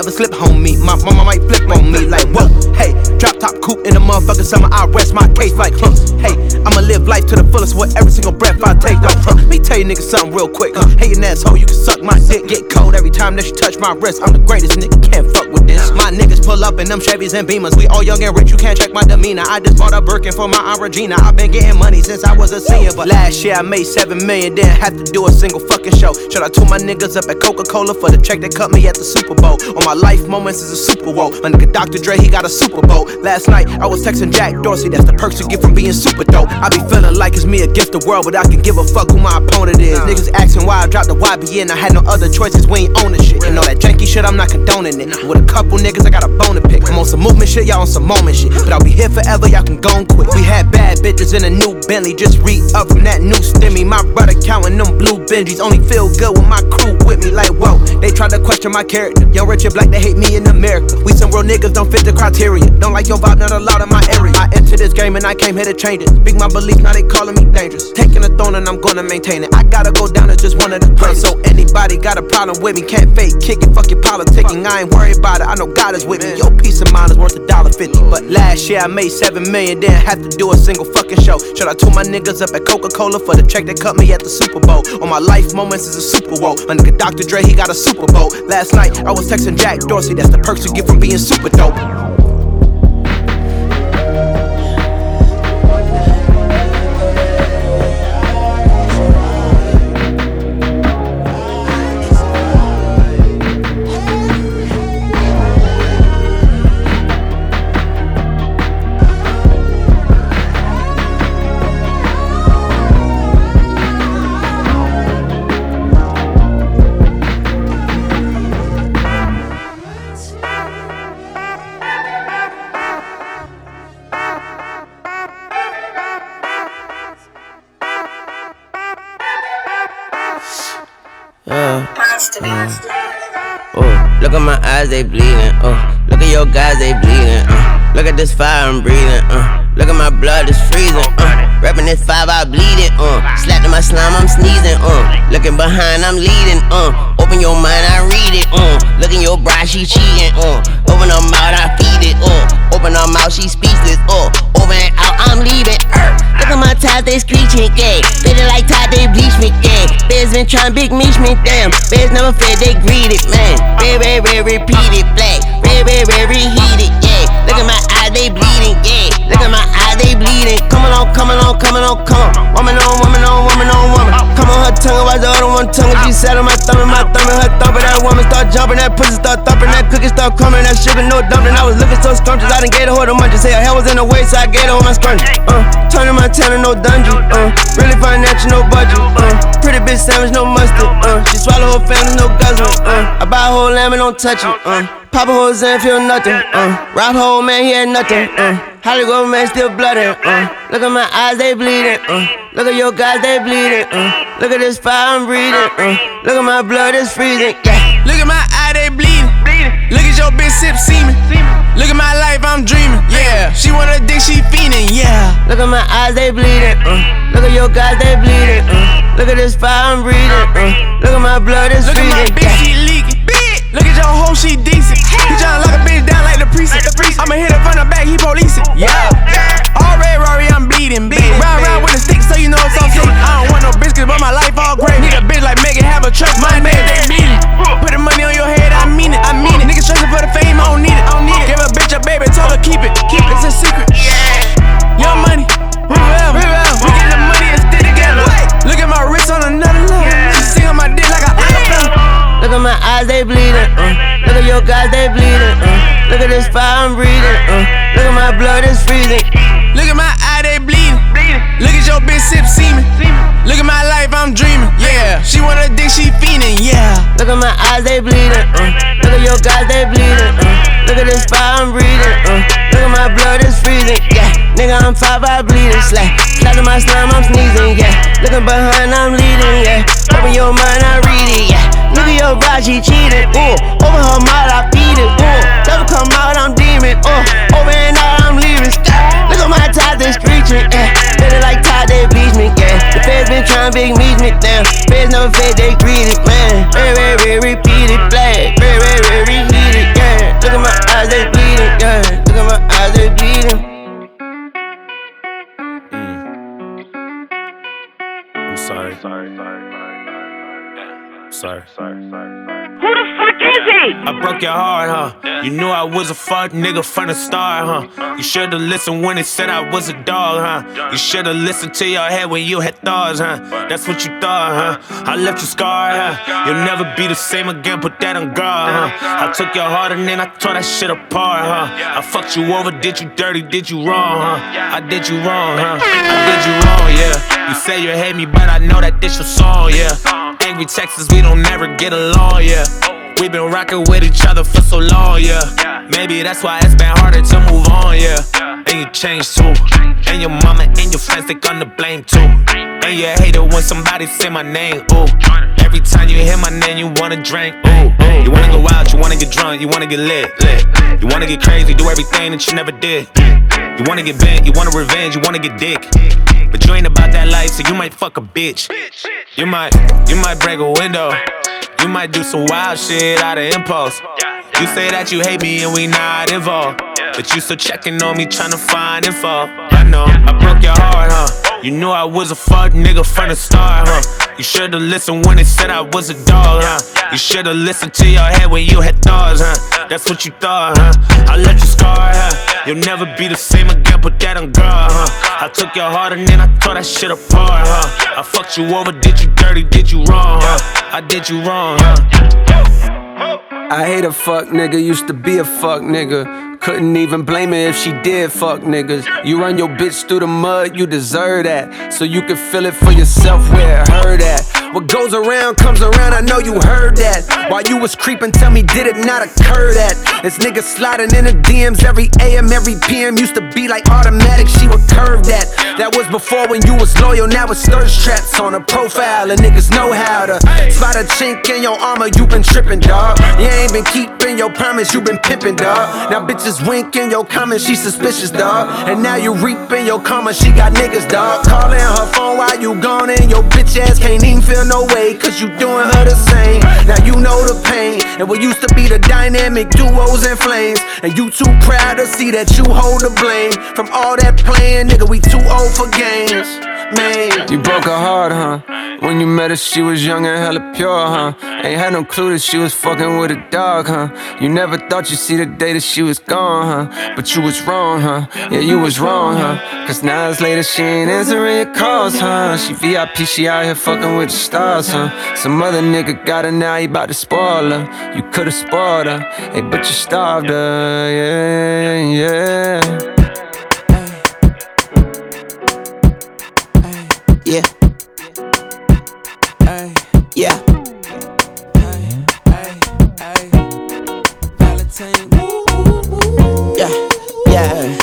ever slip homie. My mama might flip on me. Like, whoa, hey, drop top coupe in the motherfucking summer. I rest my case like, huh, hey, I'ma live life to the fullest with every single breath I take. Though, huh, me tell you niggas something real quick. Huh, hey, an asshole, you can suck my dick. Get cold every time that you touch my wrist. I'm the greatest nigga, can't fuck with this. My niggas pull up in them Chevys and Beamers. We all young and rich, you can't check my demeanor. I just bought a Birkin for my Aunt Regina. I've been getting money since I was a senior, but last year I made seven million, didn't have to do a single fucking show. Shout out to my niggas up at Coca Cola for the check that cut me at the Super Bowl. On my life moments is a Super Bowl. My nigga Dr. Dre, he got a Super Bowl. Last night I was texting Jack Dorsey, that's the perks you get from being super dope. I be feeling like it's me against the world, but I can give a fuck who my opponent is. Niggas asking why I dropped the YBN, I had no other choices, we ain't owning shit. And all that janky shit, I'm not condoning it. With a couple niggas, I got a bone to pick. I'm on some movement shit, y'all on some moment shit. But I'll be here forever, y'all can go and quit. We had bad bitches in a new Bentley, just re up from that new stimmy. My brother counting them blue Benjis, only feel good with my crew with me. Like, whoa, they tried to question my character. Young, rich, and black, they hate me in America. We some real niggas, don't fit the criteria. Don't like your vibe, not allowed in my area. I entered this game and I came here to change it. Speak my belief, now they calling me dangerous. Taking a throne and I'm gonna maintain it. I gotta go down as just one of the greatest. So anybody got a problem with me, can't fake kick it, fuck your politicking. I ain't worried about it, I know God is with me. Your peace of mind is worth a dollar fifty. But last year I made seven million, didn't have to do a single fucking show. Shout out to my niggas up at Coca Cola for the check that cut me at the Super Bowl. On my life moments is a Super Bowl. My nigga Dr. Dre, he got a Super Bowl. Last night I was texting Jack Dorsey, that's the perks you get from being super dope. At this fire, I'm breathing. Uh, look at my blood, it's freezing. Uh, rapping this five, I bleed it. Uh, slapping my slime, I'm sneezing. Uh, looking behind, I'm leading. Uh, open your mind, I read it. Uh, look in your bride, she cheating. Uh, open her mouth, I feed it. Uh, open her mouth, she speechless. Uh, over and out, I'm leaving. At my ties, they screeching. Yeah, feeling like Todd, they bleach me. Busy feds been trying big meet me, damn. Feds never fed, they greedy, man. Very, very, very repeated, black. Very, very, very heated, yeah. Look at my eyes, they bleeding, yeah. Look at my eyes, they bleeding. Come on, come on, come on, come on. Woman on, woman on, woman on, woman. On, her tongue, why the other one tongue? She sat on my thumb, and my thumb, and her thumb, but that woman start jumping, that pussy start thumping, that cookie start coming, that sugar no dumping. I was looking so scrumptious, I didn't get a hold of munches. Say her hair was in the way, so I gave her my scrunchie. Uh, turning my tenor, no dungeon. Uh, really financial, no budget. Uh, pretty bitch sandwich, no mustard. Uh, she swallow her family, no guzzling. Uh, I buy a whole lamb and don't touch it. Uh, pop a whole Xan, feel nothing. Uh, rob whole man, he had nothing. Uh, Hollywood man still blooding. Uh, look at my eyes, they bleeding. Uh, look at your guys, they bleeding. Uh, look at this fire I'm breathing. Uh, look at my blood, it's freezing. Yeah. Look at my eye, they bleeding. Look at your bitch sip semen. Look at my life, I'm dreaming. Yeah, she wanna dick, she fiending. Yeah. Look at my eyes, they bleeding. Uh, look at your guys, they bleeding. Uh, look at this fire I'm breathing. Uh, look at my blood, it's Look at my bitch, she leaking. Look at your hoe, she decent. He tryna lock a bitch down like the precinct. I'ma hit her from the back, he police it. Yeah. All red Rory, I'm bleeding. Bleeding. Round round with a stick, so you know it's on fleek. I don't want no biscuits, but my life all great. Need a bitch like Megan, have a truck. My man, they bleeding. Put the money on your head, I mean it. I mean it. Niggas stressing for the fame, I don't need it. I don't need it. Give a bitch a baby, tell her keep it. Keep it. It's a secret. Young money. Real, real. We get the money and stick together. Look at my wrist on another Look at my eyes, they bleeding. Uh, look at your guys, they bleeding. Uh, look at this fire I'm breathing. Uh, look at my blood, it's freezing. Look at my eye, they bleeding. Look at your bitch sip semen. Look at my life, I'm dreaming. Yeah, she wanna dick, she fiending. Yeah. Look at my eyes, they bleeding. Uh, look at your guys, they bleeding. Uh, look at this fire I'm breathing. Uh, look at my blood, it's freezing. Yeah, nigga, I'm five, I bleeding. Slack, slap in my slime, I'm sneezing. Yeah, looking behind, I'm leading. Yeah, open your mind, I read it. Yeah, nigga, your bride, she cheated. Ooh, open her mouth, I beat it. Ooh, devil come out, I'm demon. Ooh, open Look at my ties, they screeching. Yeah, feeling like Todd, they bleach me. Yeah, the feds been trying big meet me. Damn, feds never fed, they greedy. Man, very, very, very repeated. Flag, very, very, very reheated. Yeah, look at my eyes, they bleeding. Yeah, look at my eyes, they bleeding. Mm. I'm sorry. Sorry. Sorry. Sorry. Who the fuck is he? I broke your heart, huh? You knew I was a fuck nigga from the start, huh? You should've listened when it said I was a dog, huh? You should've listened to your head when you had thoughts, huh? That's what you thought, huh? I left you scarred, huh? You'll never be the same again, put that on guard, huh? I took your heart and then I tore that shit apart, huh? I fucked you over, did you dirty, did you wrong, huh? I did you wrong, huh? I did you wrong, yeah. You say you hate me, but I know that this your song, yeah. Angry Texas, we don't never get along, yeah. We been rocking with each other for so long, yeah. Maybe that's why it's been harder to move on, yeah. And you changed too. And your mama and your friends, they gonna blame too. And you hate it when somebody say my name, ooh. Every time you hear my name, you wanna drink, ooh. You wanna go out, you wanna get drunk, you wanna get lit, lit. You wanna get crazy, do everything that you never did. You wanna get bent, you wanna revenge, you wanna get dick. But you ain't about that life, so you might fuck a bitch. You might, you might break a window. You might do some wild shit out of impulse. You say that you hate me and we not involved. But you still checking on me, trying to find info. I know, I broke your heart, huh? You knew I was a fuck nigga from the start, huh? You should've listened when they said I was a dog, huh? You should've listened to your head when you had thoughts, huh? That's what you thought, huh? I left you scarred, huh? You'll never be the same again, put that on guard, huh? I took your heart and then I tore that shit apart, huh? I fucked you over, did you dirty, did you wrong, huh? I did you wrong, huh? I hate a fuck nigga, used to be a fuck nigga. Couldn't even blame her if she did fuck niggas. You run your bitch through the mud, you deserve that. So you can feel it for yourself where it hurt at. What goes around comes around, I know you heard that. While you was creeping, tell me, did it not occur that? It's niggas sliding in the DMs every AM, every PM. Used to be like automatic, she would curve that. That was before when you was loyal, now it's thirst traps on her profile. And niggas know how to spot a chink in your armor, you been tripping, dog. You ain't been keeping your promise, you been pimping, dog. Now bitches winking your comments, she suspicious, dog. And now you reaping your karma, she got niggas, dog. Calling her phone while you gone, and your bitch ass can't even feel no way, cause you doing her the same. Now you know the pain, and what used to be the dynamic duos and flames. And you too proud to see that you hold the blame. From all that playing, nigga, we too old for games. me. You broke her heart, huh? When you met her, she was young and hella pure, huh? Ain't had no clue that she was fucking with a dog, huh? You never thought you'd see the day that she was gone, huh? But you was wrong, huh? Yeah, you was wrong, huh? Cause now it's later, she ain't answering your calls, huh? She VIP, she out here fucking with the stars, huh? Some other nigga got her now, he bout to spoil her. You could've spoiled her, hey, but you starved her, yeah. Yeah. Yeah. Yeah, yeah. Yeah,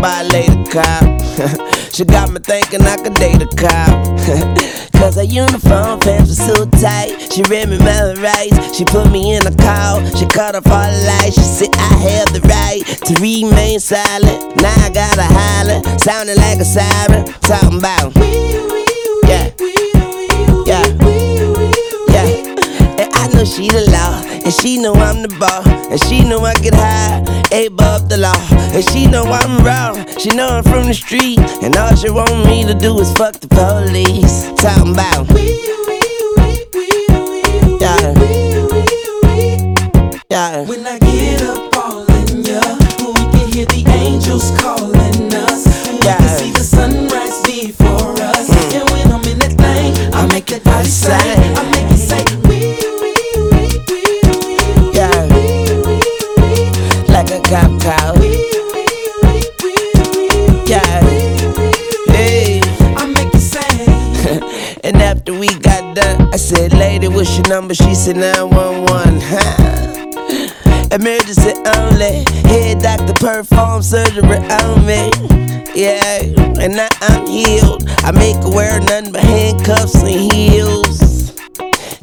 by lady cop. she got me thinking I could date a cop. Cause her uniform pants were so tight. She read me my rights. She put me in a call. She cut off all the lights. She said I have the right to remain silent. Now I gotta holler, sounding like a siren. Talking about. Yeah. Yeah. Yeah. And I know she the law. And she know I'm the ball. And she know I get high, above the law. And she know I'm raw. She know I'm from the street. And all she want me to do is fuck the police. Talking about. Yeah. Yeah. When I get up all in ya, we can hear the angels calling us. We can see the sunrise before us. Hmm. And when I'm in that thing, I make that body say, what's your number? She said 911. Huh? Emergency only. Head doctor perform surgery on me. Yeah, and now I'm healed. I make her wear nothing but handcuffs and heels.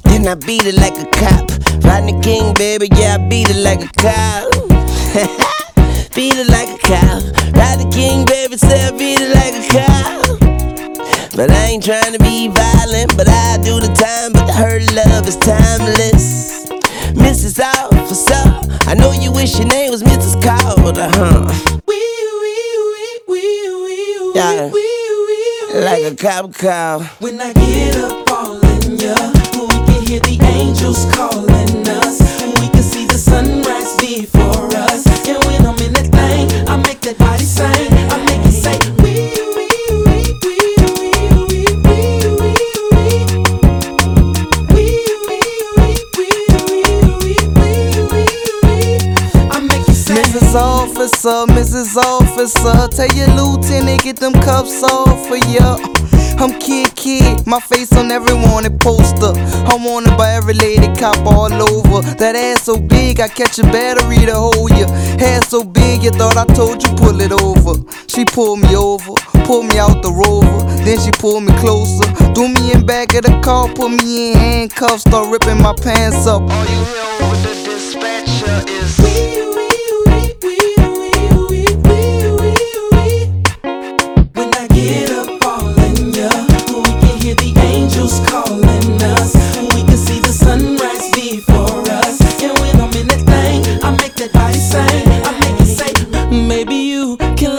Then I beat it like a cop. Rodney King, baby, yeah, I beat it like a cop. beat it like a cop. Rodney King, baby, say I beat it like a cop. But I ain't trying to be violent, but I do the time. But her love is timeless. Mrs. Officer, I know you wish your name was Mrs. Calder, huh? Yeah, like a cop call. When I get up all in ya, we can hear the angels calling us. We can see the sunrise before us. And when I'm in that thing, I make that body sing. Officer, Mrs. Officer, tell your lieutenant get them cuffs off for ya. I'm Kidd Kidd, my face on every wanted poster. I'm wanted by every lady cop all over. That ass so big, I catch a battery to hold ya. Hair so big, you thought I told you pull it over. She pulled me over, pulled me out the rover. Then she pulled me closer, threw me in back of the car, put me in handcuffs, start ripping my pants up. All you hear over the dispatcher is.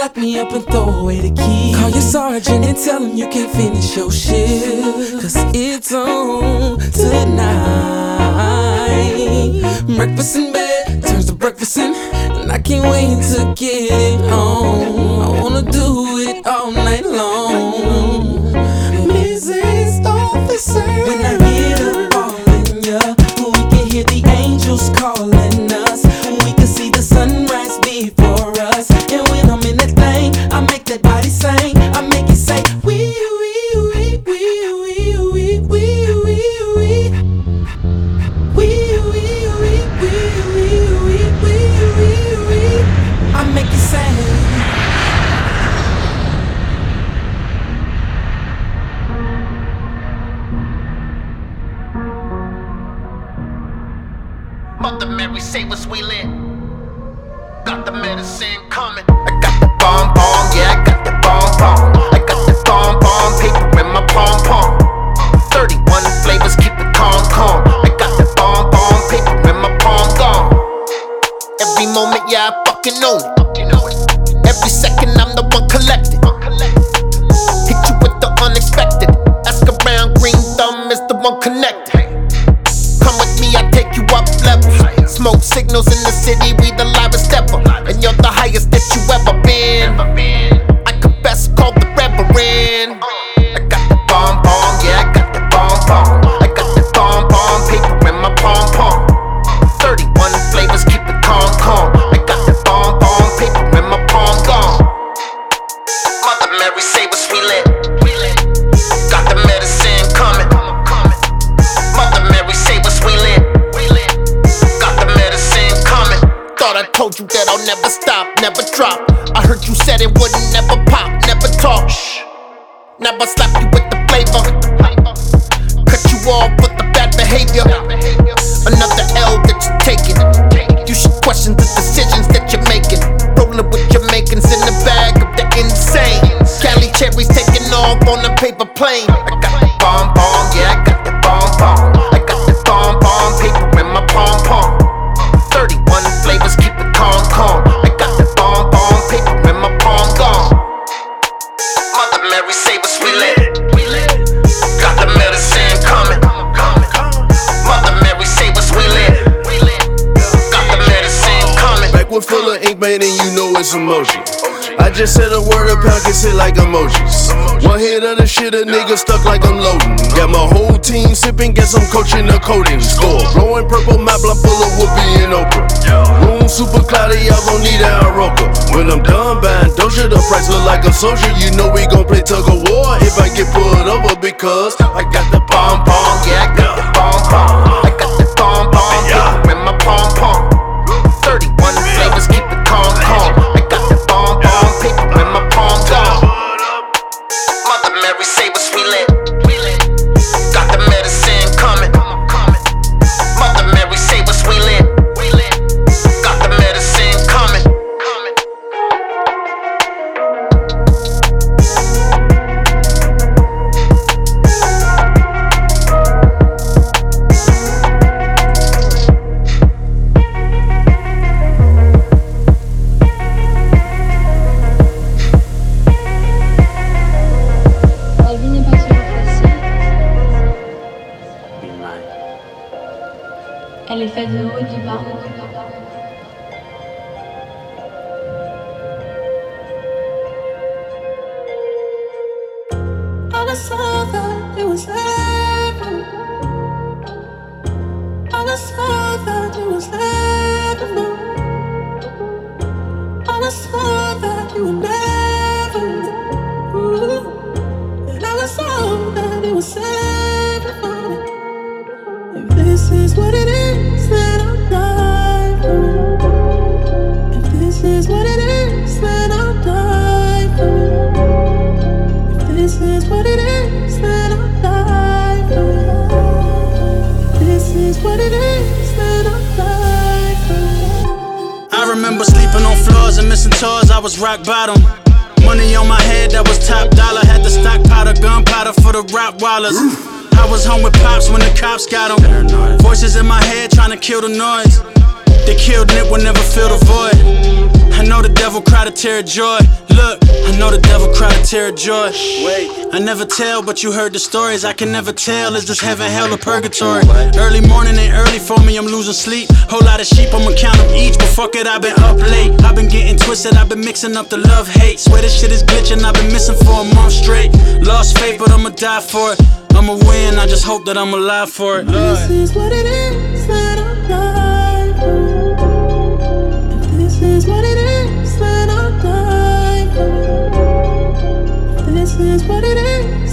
Lock me up and throw away the key. Call your sergeant and tell him you can't finish your shift. Cause it's on tonight. Breakfast in bed turns to breakfast in. And I can't wait to get home. I wanna do it savers, we lit. Got the medicine coming. I got the bomb bomb, yeah, I got the bomb bomb. I got the bomb bomb paper in my pom pom. 31 flavors, keep it calm, calm. I got the bomb bomb paper in my palm gone. Every moment, yeah, I fucking own it. Every second, I'm the one collecting. Hit you with the unexpected. Ask around, green thumb is the one connected. Signals in the city, we the livest ever. And you're the highest that you ever been. Wouldn't never pop, never talk. Shh. Never slap you with the flavor. Cut you off with the bad behavior. Another L that you're taking. You should question the decisions that you're making. Rolling with your makings in the bag of the insane. Cali cherries taking off on the paper plane. Man, and you know it's emoji. I just said a word, a pound hit like emojis. One hit of the shit, a nigga stuck like I'm loading. Got my whole team sipping, guess I'm coaching the coding score. Blowing purple my I'm full of whoopee and Oprah. Room super cloudy, y'all gon' need a Aroka. When I'm done buying Doja, the price look like a soldier. You know we gon' play tug of war if I get pulled over because I got the bomb bomb, yeah, I got the bomb bomb. Bottom. Money on my head, that was top dollar. Had to stockpile the gunpowder for the Rottweilers. I was home with pops when the cops got them. Voices in my head trying to kill the noise. They killed Nip will never fill the void. I know the devil cried a tear of joy. Look, I know the devil cried a tear of joy. Wait, I never tell, but you heard the stories. I can never tell. Is this heaven, hell, or purgatory? Early morning ain't early for me. I'm losing sleep. Whole lot of sheep, I'ma count them each. But fuck it, I've been up late. I've been getting twisted. I've been mixing up the love hate. Swear this shit is glitching. I've been missing for a month straight. Lost faith, but I'ma die for it. I'ma win. I just hope that I'm alive for it. This is what it is, I'll die for this is what it is, this is what it is,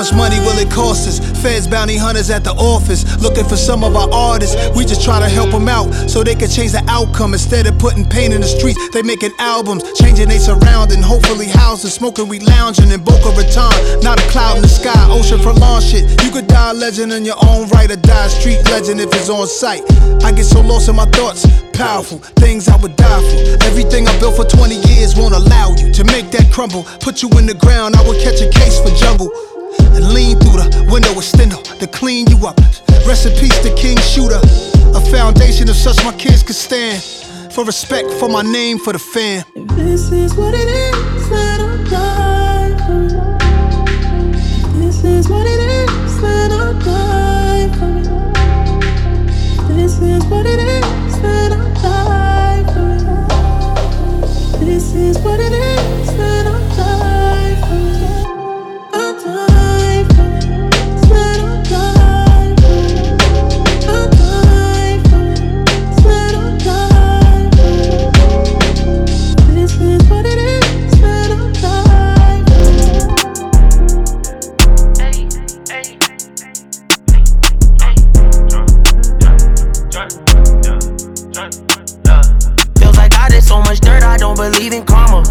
much money will it cost us? Feds, bounty hunters at the office, looking for some of our artists. We just try to help them out so they can change the outcome. Instead of putting pain in the streets, they making albums, changing they surrounding. Hopefully, houses, smoking, we lounging in Boca Raton. Not a cloud in the sky, ocean for long shit. You could die a legend in your own right or die a street legend if it's on sight. I get so lost in my thoughts, powerful things I would die for. Everything I built for 20 years won't allow you to make that crumble. Put you in the ground, I would catch a case for jungle. And lean through the window extender to clean you up. Rest in peace to King Shooter. A foundation of such my kids could stand. For respect for my name for the fam. This is what it is that I'll die for. This is what it is that I'll die for. This is what it is don't believe in karma.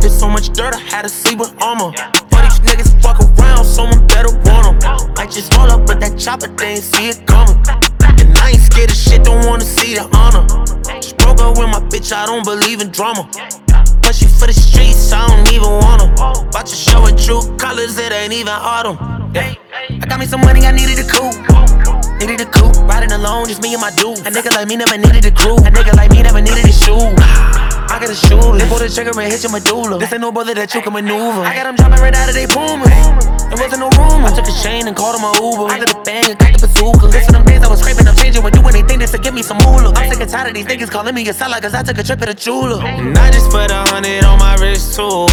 Did so much dirt, I had to sleep with armor. But these niggas fuck around, someone better want 'em. I just roll up with that chopper, they ain't see it coming. And I ain't scared of shit, don't wanna see the honor. Just broke up with my bitch, I don't believe in drama. But she for the streets, I don't even wanna. About to show her true colors, it ain't even autumn. Yeah. I got me some money, I needed a coupe. Needed a coupe, riding alone, just me and my dude. A nigga like me never needed a crew. A nigga like me never needed a shoe. I got a shoe, they pull the trigger and hit your medulla. This ain't no brother that you can maneuver. I got them dropping right out of they boomers. There wasn't no room. I took a chain and called him a Uber. I did a bang and got the bazooka. This Listen, them days I was scraping, I'm changing, would do anything just to give me some moolah. I'm sick and tired of these niggas calling me a seller, cause I took a trip at a jeweler. And I just put a hundred on my wrist too.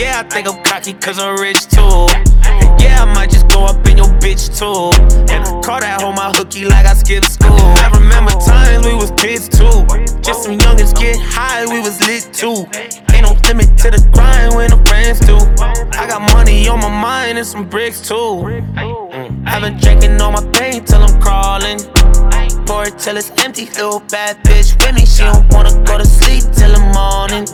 Yeah, I think I'm cocky cause I'm rich too. Yeah, I might just go up in your bitch too. And I call that hoe my hooky like I skipped school. I remember times we was kids too. Just some youngins get high, we was lit too. Ain't no limit to the grind when the friends do. I got money on my mind and some bricks too. Mm. I've been drinking all my pain till I'm crawling. Pour it till it's empty. Little bad bitch with me. She don't wanna go to sleep till the morning.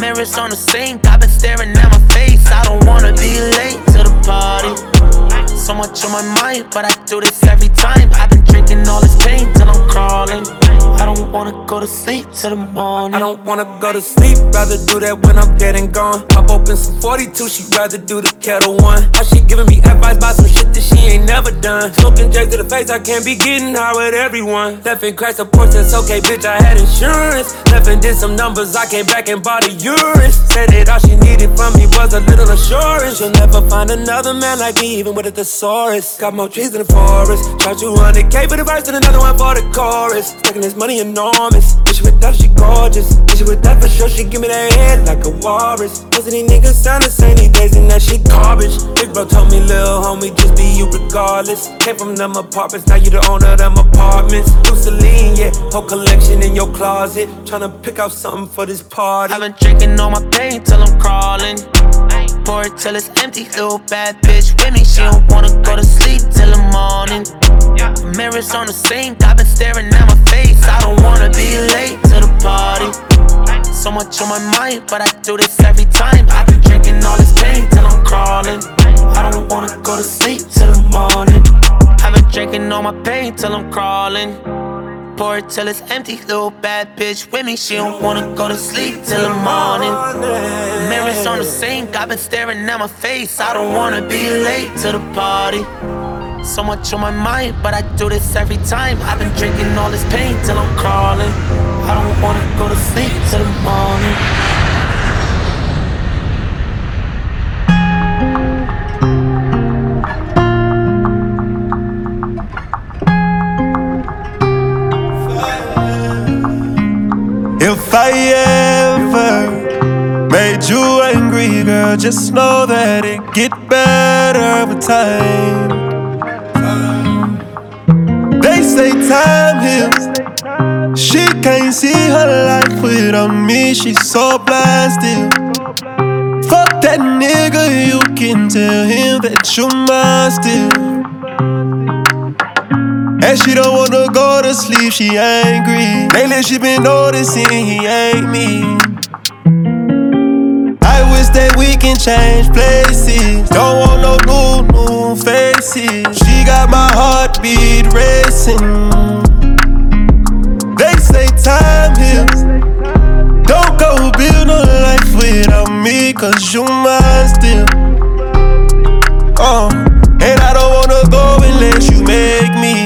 Mirrors on the sink. I've been staring at my face. I don't wanna be late to the party. So much on my mind, but I do this every time. I've been drinking all this pain till I'm crawling. I don't wanna go to sleep till the morning. I don't wanna go to sleep, rather do that when I'm and gone. Pop open some 42, she'd rather do the Ketel One. How she giving me advice about some shit that she ain't never done. Smoking J to the face, I can't be getting high with everyone. Left and crashed a Porsche, that's okay, bitch, I had insurance. Left and did some numbers, I came back and bought a urine. Said that all she needed from me was a little assurance. She'll never find another man like me, even with a thesaurus. Got more trees in the forest. Charge 200k for the verse and another one for the chorus. Stacking this money enormous. Wish with that she gorgeous. Wish with that for sure, she give me that head like a walrus. Most of these niggas sound the same these days and that shit garbage. Big bro told me, lil homie, just be you regardless. Came from them apartments, now you the owner of them apartments. Luceline, yeah, whole collection in your closet. Tryna pick out something for this party. I've been drinking all my pain till I'm crawling. It till it's empty. Little bad bitch with me. She don't wanna go to sleep till the morning. Mirrors on the sink. I've been staring at my face. I don't wanna be late to the party. So much on my mind, but I do this every time. I've been drinking all this pain till I'm crawling. I don't wanna go to sleep till the morning. I've been drinking all my pain till I'm crawling. Pour till it's empty. Little bad bitch with me. She don't wanna go to sleep till the morning. Mirrors on the sink. I've been staring at my face. I don't wanna be late to the party. So much on my mind, but I do this every time. I've been drinking all this pain till I'm crawling. I don't wanna go to sleep till the morning. I ever made you angry, girl, just know that it get better with time. They say time heals. She can't see her life without me. She's so still. Fuck that nigga, you can tell him that you're mine still. And she don't wanna go to sleep, she angry. Lately she been noticing he ain't me. I wish that we can change places. Don't want no new, new faces. She got my heartbeat racing. They say time heals. Don't go build a life without me, cause you mine still. Uh, and I don't wanna go unless you make me.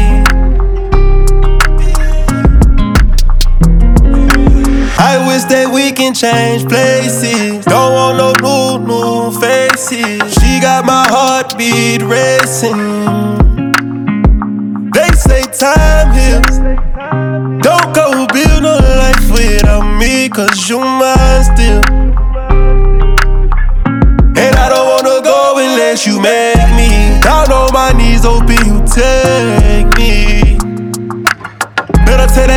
I wish that we can change places. Don't want no new, new faces. She got my heartbeat racing. They say time heals. Don't go build a life without me, cause you mine still. And I don't wanna go unless you make me. Down on my knees, hoping you take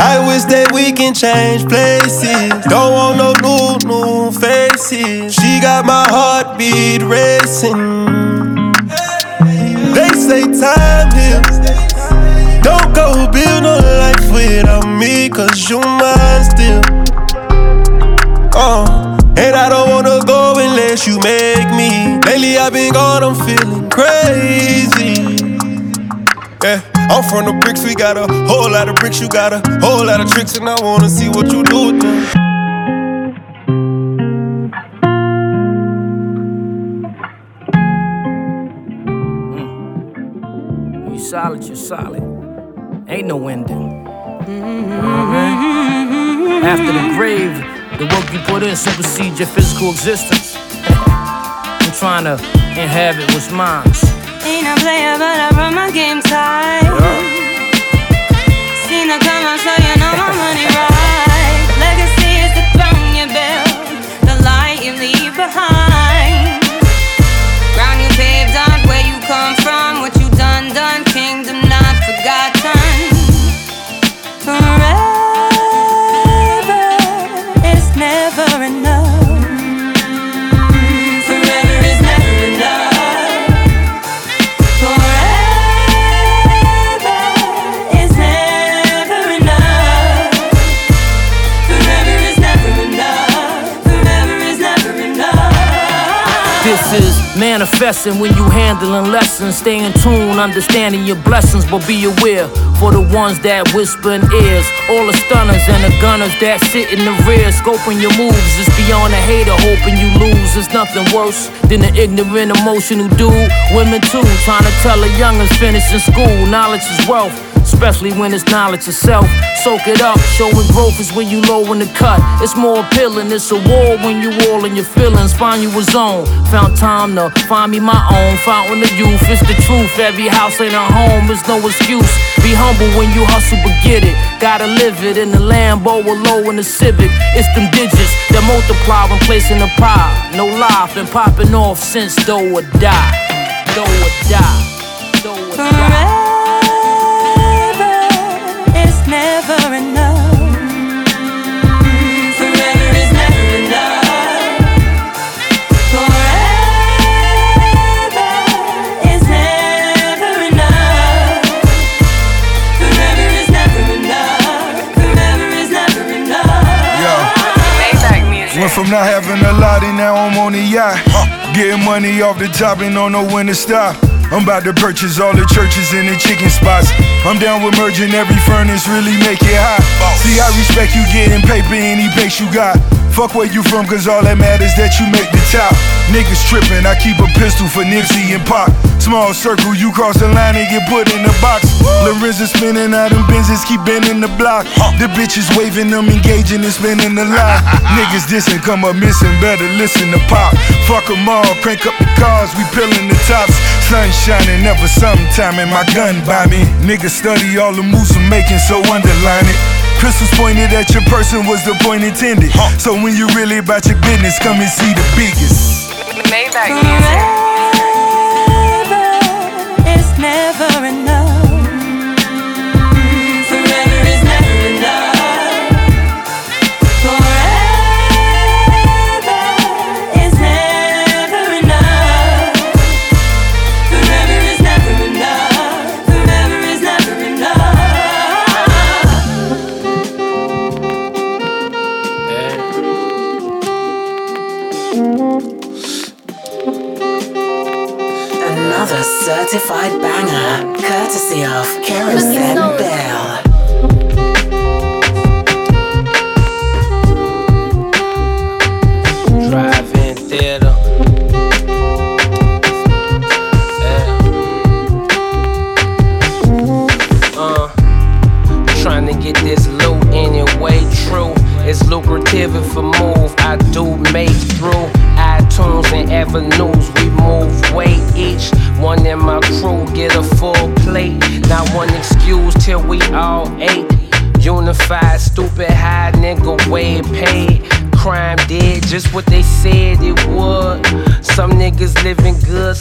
I wish that we can change places. Don't want no new, new faces. She got my heartbeat racing. They say time heals. Don't go build a life without me, cause you mine still. Uh, and I don't wanna go unless you make me. Lately I've been gone, I'm feeling crazy. Yeah, I'm from the bricks, we got a whole lot of bricks, you got a whole lot of tricks, and I wanna see what you do with them. Mm. You solid, you solid. Ain't no ending. After the grave, the work you put in supersedes your physical existence. I'm trying to inhabit what's mine. Ain't a player, but I run my game tight. Seen the come so you know my money right. Manifesting when you handling lessons. Stay in tune, understanding your blessings, but be aware for the ones that whisper in ears. All the stunners and the gunners that sit in the rear, scoping your moves. It's beyond a hater, hoping you lose. There's nothing worse than an ignorant, emotional dude. Women too, trying to tell a youngers finishing school. Knowledge is wealth. Especially when it's knowledge itself. Soak it up, showing growth is when you low in the cut. It's more appealing, it's a war when you all in your feelings. Find you a zone. Found time to find me my own. Fountain of youth, it's the truth. Every house ain't a home, there's no excuse. Be humble when you hustle, but get it. Gotta live it in the Lambo or low in the Civic. It's them digits that multiply when placing the pie. No life, been popping off since do or die. Do or die. Do or die never enough. Went from not having a lot and now I'm on a yacht. Huh. Getting money off the top and don't know when to stop. I'm about to purchase all the churches and the chicken spots. I'm down with merging every furnace, really make it hot. See, I respect you getting paper any pace you got. Fuck where you from, cause all that matters that you make the top. Niggas tripping, I keep a pistol for Nipsey and Pop. Small circle, you cross the line and get put in the box. Lorenzo spinning out them Benzes, keep bending the block. The bitches waving them, engaging and spinning the line. Niggas dissing, come up missing, better listen to Pop. Fuck them all, crank up the cars, we peeling the tops. Sun shining, never sometime, and my gun by me. Niggas study all the moves I'm making, so underline it. Pistols pointed at your person was the point intended. So when you really about your business, come and see the biggest. Maybach It's never enough. Certified banger, courtesy of Kerosene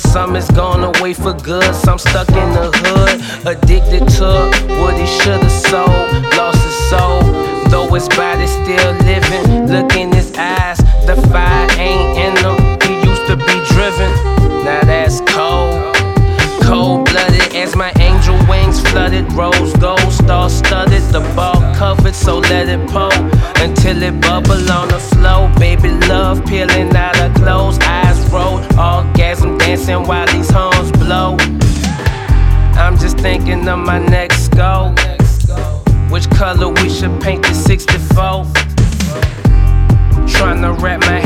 some is gone away for good. Some stuck in the hood, addicted to what he should've sold. Lost his soul, though his body still living. Look in his eyes, the fire ain't in him. He used to be driven, now that's cold. Cold blooded as my angel wings flooded. Rose gold, star studded. The ball covered, so let it pour until it bubble on the floor. Baby love peeling out her clothes, dancing while these horns blow. I'm just thinking of my next goal. Which color we should paint the 64? Tryna wrap my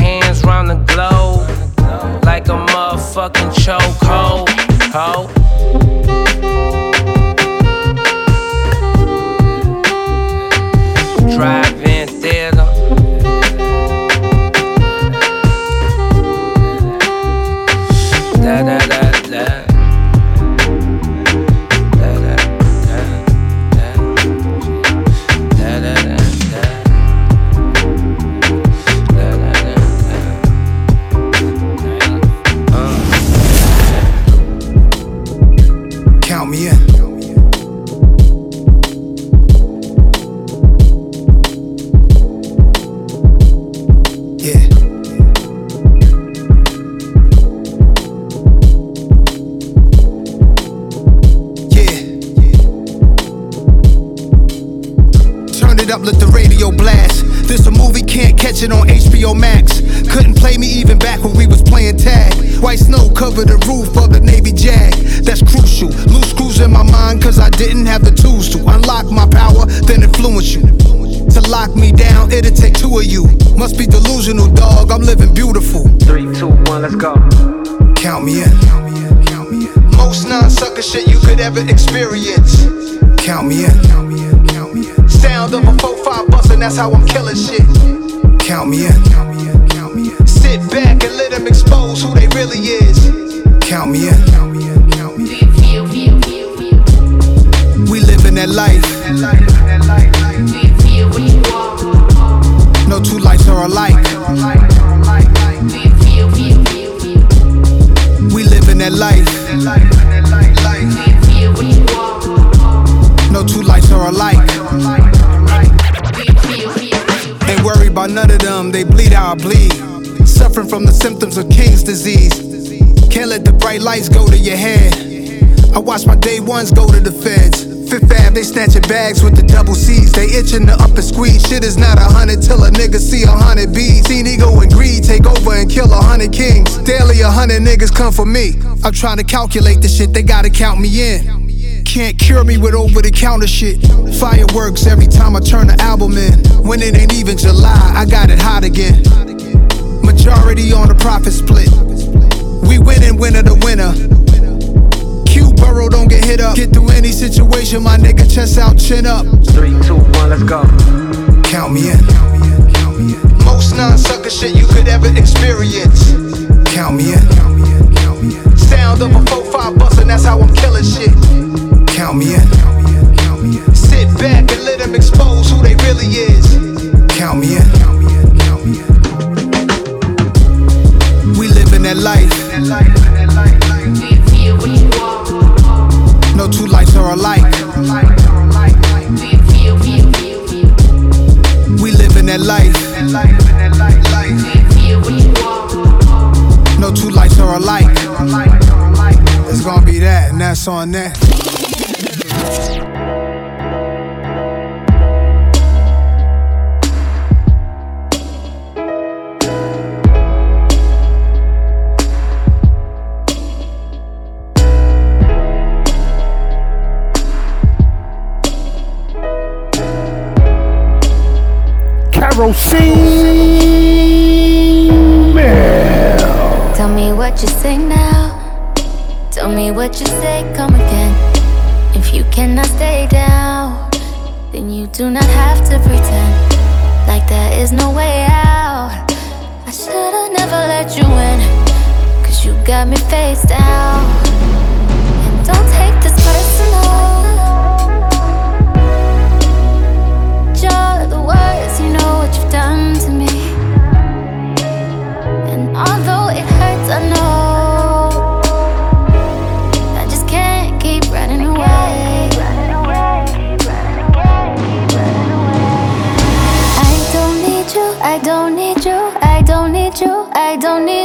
alike. Ain't worried about none of them, they bleed how I bleed. Suffering from the symptoms of King's disease. Can't let the bright lights go to your head. I watch my day ones go to the feds. Fifth Fab, they snatching bags with the double C's. They itching to up and squeeze. Shit is not a hundred till a nigga see a hundred B's. Seen ego and greed take over and kill a hundred kings. Daily a hundred niggas come for me. I'm trying to calculate the shit, they gotta count me in. Can't cure me with over the counter shit. Fireworks every time I turn the album in. When it ain't even July, I got it hot again. Majority on the profit split. We winning winner to winner. Q Burrow don't get hit up. Get through any situation, my nigga chest out, chin up. Three, two, one, let's go. Count me in. Most non-sucker shit you could ever experience. Count me in. Sound of a 4-5 bustin', that's how I'm killing shit. Count me in. Sit back and let them expose who they really is. Count me in. We living that life. No two lives are alike. We living that life. No two lives are alike. It's gonna be that, and that's on that. Tell me what you say now. Tell me what you say, come again. If you cannot stay down, then you do not have to pretend like there is no way out. I should've never let you in, cause you got me face down.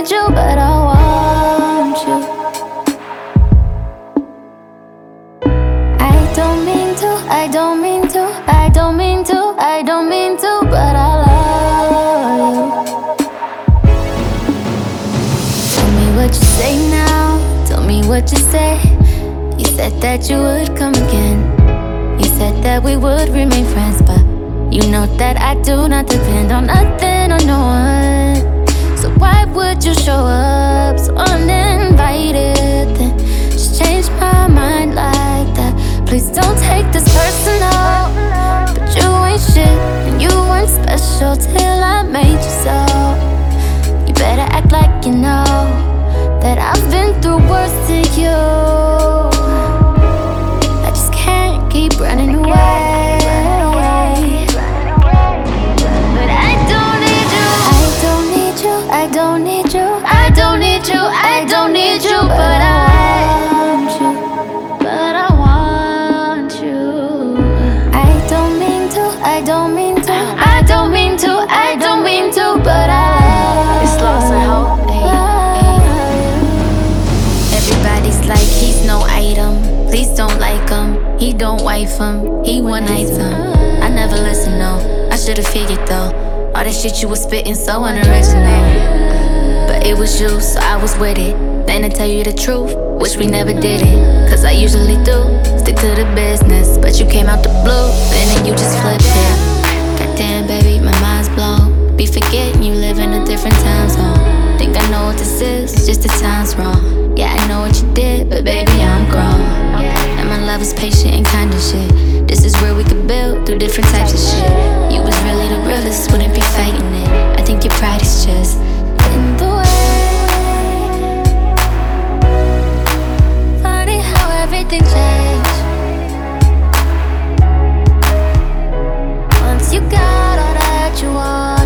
Need you, but I want you. I don't mean to, I don't mean to, I don't mean to, I don't mean to, but I love you. Tell me what you say now, tell me what you say. You said that you would come again. You said that we would remain friends, but you know that I do not depend on nothing or no one. Would you show up so uninvited? Then just change my mind like that. Please don't take this personal. But you ain't shit, and you weren't special till I made you so. You better act like you know that I've been through worse to you. Please don't like him. He don't wife him. He one night him. I never listen, no. I should've figured though. All that shit you was spitting so unoriginal. But it was you, so I was with it. Then to tell you the truth, wish we never did it. Cause I usually do. Stick to the business. But you came out the blue, and then you just flipped it. Goddamn, baby, my mind's blown. Be forgetting you live in a different time zone. Think I know what this is, just the time's wrong. Yeah, I know what you did, but baby, I'm grown. And my love is patient and kind of shit. This is where we could build through different types of shit. You was really the realest, wouldn't be fighting it. I think your pride is just in the way. Funny how everything changed. Once you got all that you wanted,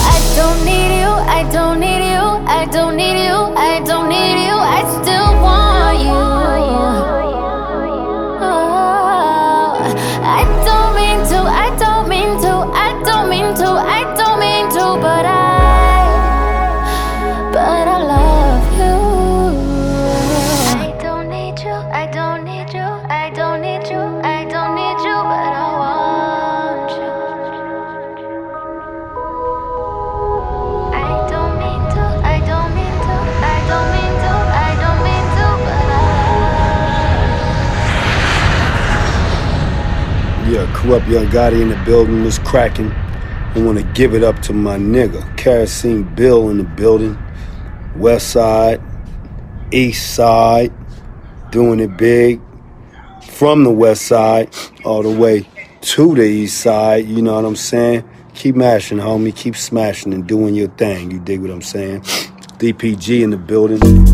I don't need you, I don't need you, I don't need you, I up, Young Gotti in the building, it's cracking. I want to give it up to my nigga, Kerosene Bill in the building. West Side, East Side, doing it big. From the West Side all the way to the East Side, you know what I'm saying? Keep mashing, homie. Keep smashing and doing your thing. You dig what I'm saying? DPG in the building.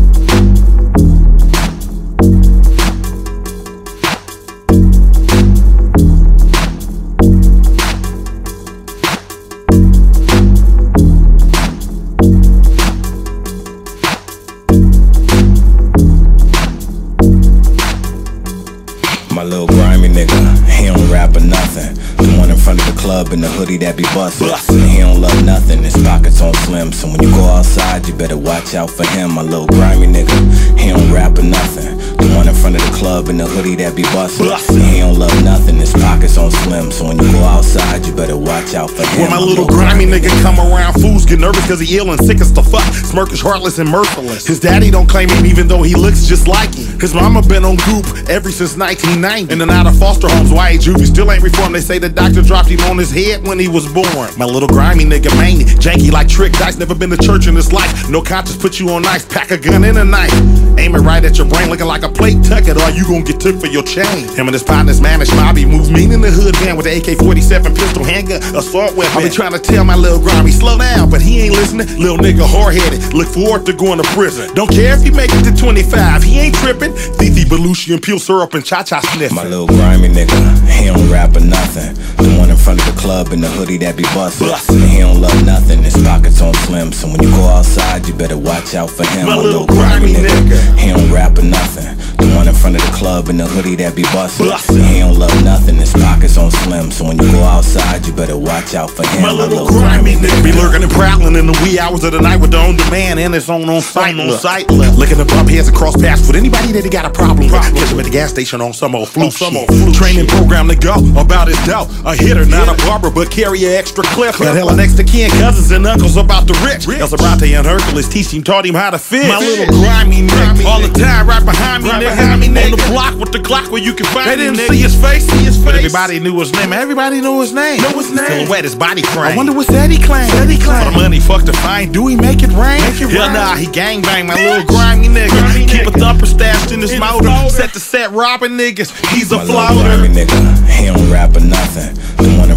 That be bustin'. He don't love nothing, his pockets on slim. So when you go outside, you better watch out for him. My little grimy nigga, he don't rap or nothing. One in front of the club in the hoodie that be bustin'. He don't love nothing, his pockets on slim. So when you go outside, you better watch out for him. When my little grimy nigga come around, fools get nervous cause he ill and sick as the fuck. Smirkish, heartless, and merciless. His daddy don't claim him even though he looks just like him. His mama been on goop ever since 1990. In and out of foster homes, why juvie still ain't reformed. They say the doctor dropped him on his head when he was born. My little grimy nigga mania, janky like trick dice. Never been to church in his life. No conscience put you on ice. Pack a gun and a knife. Aim it right at your brain, looking like a plate tuck it, or you gon' get took for your chain. Him and his partners manage mobby moves mean in the hood van with the AK-47 pistol handgun, assault weapon. I be trying to tell my little grimy slow down, but he ain't listening. Little nigga hard-headed, look forward to going to prison. Don't care if he make it to 25, he ain't tripping. Fifi Belushi and pure syrup and cha-cha sniffing. My little grimy nigga, he don't rap or nothing. The one in front of the club in the hoodie that be bustin'. He don't love nothing, his pockets on slim. So when you go outside, you better watch out for him. My little grimy nigga. he don't rap or nothing. One in front of the club in the hoodie that be bustin'. He don't love nothing, his pockets on slim. So when you go outside, you better watch out for him. My little grimy nigga be lurking and prowling in the wee hours of the night with the on demand and it's on on site on site. Looking to bump heads across paths with anybody that he got a problem with. Catch him at the gas station on some old flu oh, some old flu Training program to go about his dough. A hitter, not a barber, but carry a extra clip. Got hella next to kin, cousins and uncles about the rich. El Sobrante and Hercules teach him, taught him how to fit. My little grimy nigga, all the time right behind me, nigga. On the block with the Glock where you can find They didn't see his face, see his face. But everybody knew his name. Everybody knew his name. Know his name. Silhouette, his body frame. I wonder what's that he claim. That he claim. For the money, fuck the fine. Do he make it rain? Make it Hell nah, he gang bang, my little grimy nigga. Keep a thumper stashed in his motor. Set to set robbing niggas. He's a My little floater. grimy nigga, he don't rap or nothing.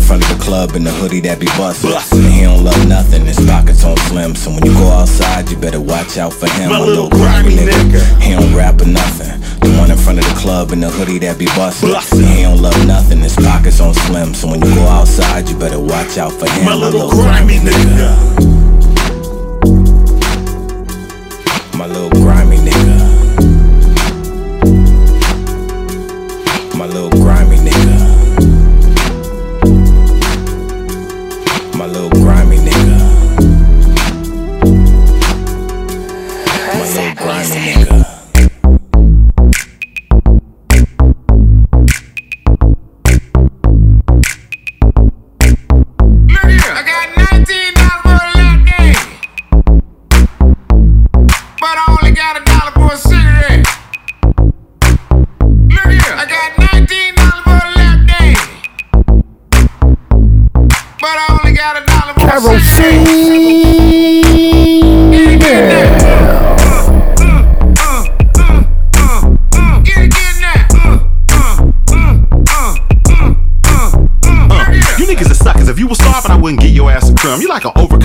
Front of the club in the hoodie that be bustin'. He don't love nothing, his pockets on slim. So when you go outside, you better watch out for him. My little little grimy grimy nigga, he don't rap or nothing. The one in front of the club in the hoodie that be bustin'. He don't love nothing, his pockets on slim. So when you go outside, you better watch out for him. My little grimy nigga. My little grimy nigga.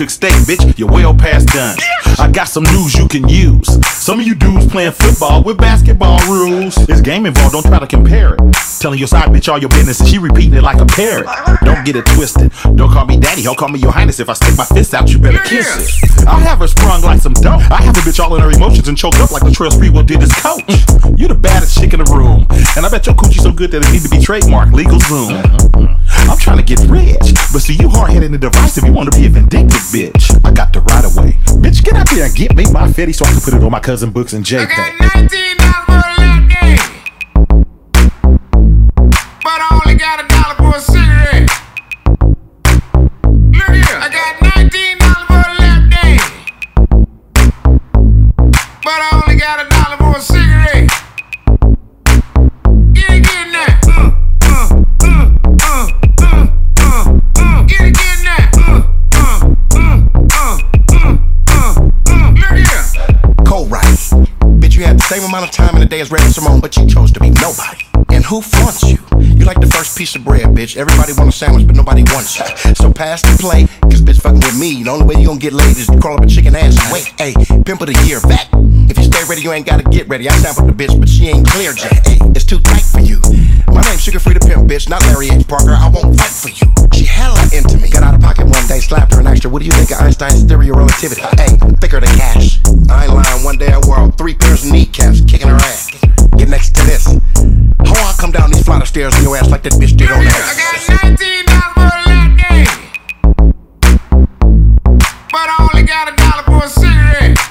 You like an overcooked steak, bitch. You're well past done. I got some news you can use. Some of you dudes playing football with basketball rules. There's game involved, don't try to compare it. Telling your side bitch all your business and she repeating it like a parrot. Don't get it twisted. Don't call me daddy, don't call me your highness. If I stick my fist out, you better kiss it. I'll have her sprung like some dope. I have a bitch all in her emotions and choked up like the Latrell Sprewell did his coach. You the baddest chick in the room. And I bet your coochie so good that it need to be trademarked, legal zoom. I'm trying to get rich, but see you hard headed and divisive. You want to be a vindictive bitch. I got the right of way. Bitch, get out there and get me my fetty so I can put it on my cousin books and JPEG. $19 more left day. But I only got a dollar for a lap game. But I only got a dollar for a cigarette. Amount of time in the day as Red Simone, but you chose to be nobody. And who fronts you? You like the first piece of bread, bitch. Everybody want a sandwich, but nobody wants you. So pass the plate, cause bitch fucking with me. The only way you gonna get laid is to crawl up a chicken ass and wait. Hey, pimp of the year, back. If you stay ready, you ain't gotta get ready. I sampled the bitch, but she ain't clear yet. Hey, it's too tight for you. My name's Suga Free the Pimp, bitch, not Larry H. Parker. I won't fight for you. She hella into me. Got out of pocket one day, slapped her and asked her, What do you think of Einstein's theory of relativity? Hey, thicker than cash. I ain't lying. One day I wore three pairs of kneecaps, kicking her ass. Get next to this. How I come down these flight of stairs on your ass like that bitch did on ass? I got 19 dollars for a lap dance. But I only got a dollar for a cigarette.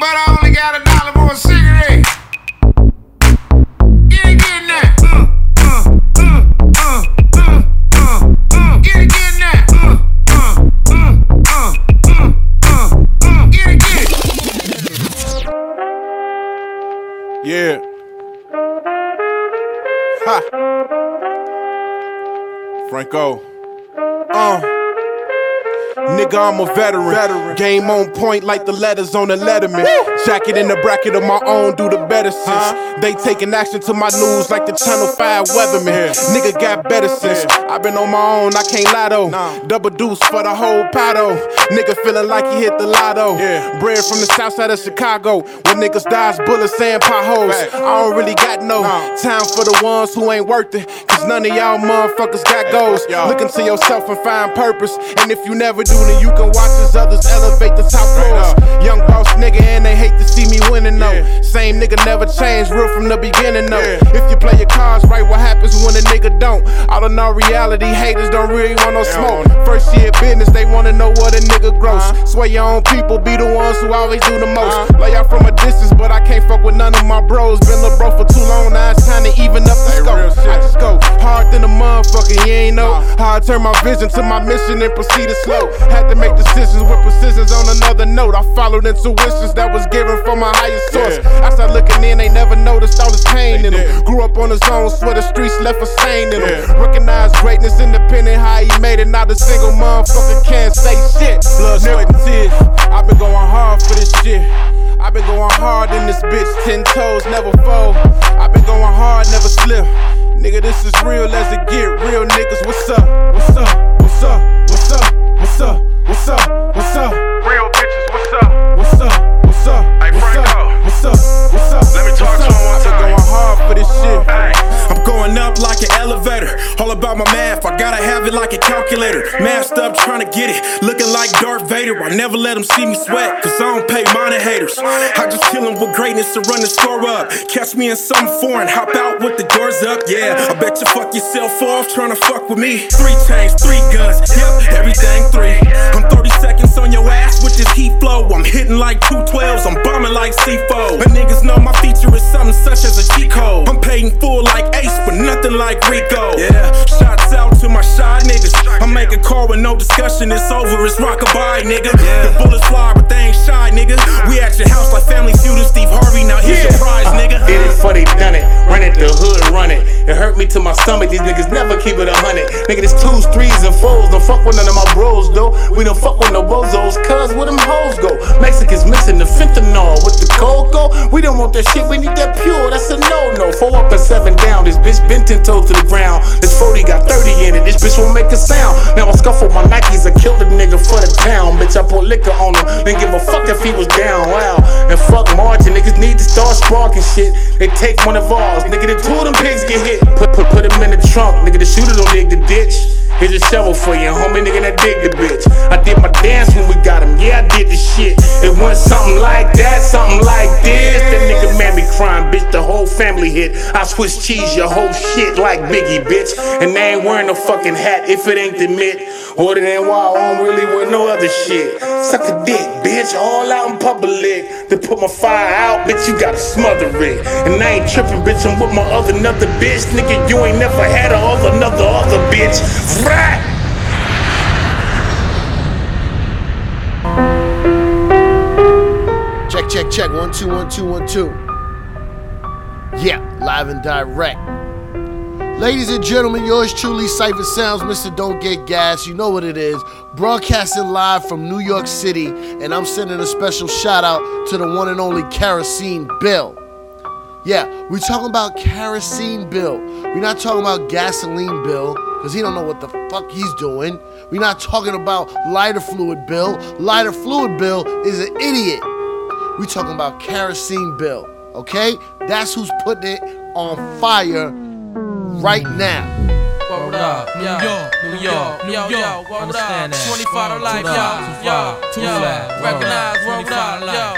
But I only got a dollar for a cigarette. Get it, get it. Get it, get it. Yeah. Ha. Franco. Uh. Nigga, I'm a veteran. Game on point like the letters on the letterman. Jacket in the bracket of my own, do the better since. They taking action to my news like the Channel 5 weatherman. Nigga got better since. i been on my own, I can't lie though. Double deuce for the whole paddle. Nigga feeling like he hit the lotto. Yeah. Bred from the south side of Chicago. When niggas dodge bullets and potholes. I don't really got no time for the ones who ain't worth it. Cause none of y'all motherfuckers got goals. Look into yourself and find purpose. And if you never do, then you can watch as others elevate the top floors. Young boss nigga, and they hate to see me winning though. Same nigga never changed, real from the beginning though. If you play your cards right, what happens when a nigga don't? All in all reality, haters don't really want no smoke. First year business, they wanna know what a nigga gross. Swear your own people be the ones who always do the most. Lay out from a distance, but I can't fuck with none of my bros. Been a bro for too long, now it's time to even up the scope. I just go hard than a motherfucker, you ain't know how I turn my vision to my mission and proceed to slow. Had to make decisions with precisions on another note. I followed intuitions that was given from my highest source. I started looking in, they never noticed all this pain in them. Grew up on his own, swear the streets left a stain in them. Recognize greatness, independent, how he made it. Not a single motherfucker can't say shit. Blood, sweat, and tears. I've been going hard for this shit. I've been going hard in this bitch, ten toes, never fold. I've been going hard, never slip. Nigga, this is real as it get. Real niggas, what's up? What's up? What's up? What's up? What's up? What's up? What's up? Real bitches, what's up? What's up? What's up? Hey, what's up? What's up? What's up? Let me talk to him one time. Hard for this shit. I'm going up like an elevator. All about my math, I gotta have it like a calculator. Masked up, trying to get it. Looking like Darth Vader. I never let them see me sweat, cause I don't pay minor haters. I just chillin' with greatness to run the score up. Catch me in something foreign, hop out with the doors up. Yeah, I bet you fuck yourself off trying to fuck with me. Three tanks, three guns, yep, everything three. I'm 30 seconds on your ass with this heat flow. I'm hitting like 212s, I'm bombing like C4. But niggas know my feature is something such as a G I'm paid in full like Ace, but nothing like Rico. Yeah, shots out to my shy niggas. I make a call with no discussion, it's over, it's rockabye, nigga. The bullets fly, but they ain't shy, nigga. We at your house like Family Feud and Steve Harvey, now here's your prize, nigga. Did it for they done it. Run it, the hood run it. It hurt me to my stomach. These niggas never keep it a hundred. Nigga, this twos, threes, and fours. Don't fuck with none of my bros, though. We don't fuck with no bozos, cuz where them hoes go. Mexicans mixing the fentanyl with the cocoa. We don't want that shit, we need that pure. That's a no no. Four up and seven down. This bitch bent ten toes to the ground. This 40 got 30 in it. This bitch won't make a sound. Now I scuffle my Nikes. I killed a nigga for the town. Bitch, I put liquor on him. Then give a fuck if he was down. Wow. And fuck margin. Niggas need to start sparking shit. They take one of ours. Nigga, the two of them pigs get hit. Put, put, put him in the trunk. Nigga, the shooter don't dig the ditch. Here's a shovel for you, homie nigga that dig the bitch. I did my dance when we got him, yeah, I did the shit. It went something like that, something like this. That nigga made me crying, bitch. The whole family hit. I switch cheese your whole shit like Biggie, bitch. And they ain't wearing no fucking hat if it ain't the mitt. Or it ain't why I don't really wear no other shit. Suck a dick, bitch, all out in public. To put my fire out, bitch, you gotta smother it. And I ain't tripping, bitch, I'm with my other another bitch. Nigga, you ain't never had a other another other bitch. Right. Check, check, check. One, two, one, two, one, two. Yeah, live and direct. Ladies and gentlemen, yours truly, Cipha Sounds, Mr. Don't Get Gas. You know what it is. Broadcasting live from New York City, and I'm sending a special shout out to the one and only Kerosene Bill. Yeah, we're talking about Kerosene Bill. We're not talking about Gasoline Bill, because he don't know what the fuck he's doing. We're not talking about Lighter Fluid Bill. Lighter Fluid Bill is an idiot. We're talking about Kerosene Bill, okay? That's who's putting it on fire right now. Word up, New York, New York, New York, word up, 25 to life, yo, yo, yo, recognize, word up, yo,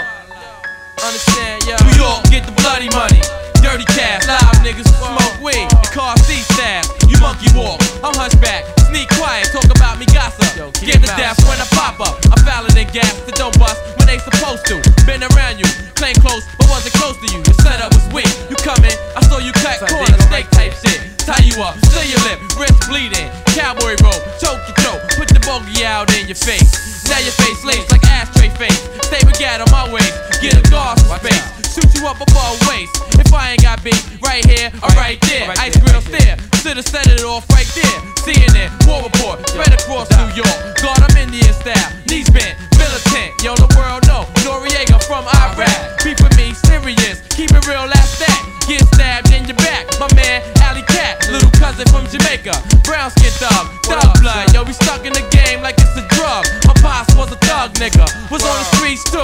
understand, yo, New York, get the bloody money, dirty cash, live niggas who smoke weed, and car C staff, you monkey walk, I'm hunchback, sneak quiet, talk about me gossip, get the death when I pop up, I'm fouler than gas. That don't bust. when they supposed to, been around you, claim close, but wasn't close to you, the setup was weak, you coming, I saw you cut corners, snake type shit, tie you up, seal your lip, wrist bleeding, cowboy rope, choke your throat, put the bogey out in your face. Now your face lays like ashtray face. Stay with gat on my waist, get a guard for space. Shoot you up above waist. If I ain't got beat, right here or right there. Ice grill stare, should've set it off right there. Seeing it, war report, spread across New York. God, I'm Indian style, knees bent, militant. Yo, the world know, Noreaga from Iraq. Beef with me, serious, keep it real, that's that. Get stabbed in your back, my man, Alley Cat, little cousin from Jamaica, brown skin thug, thug blood. Yo, we stuck in the game like it's a drug. My boss was a thug nigga, was on the streets too.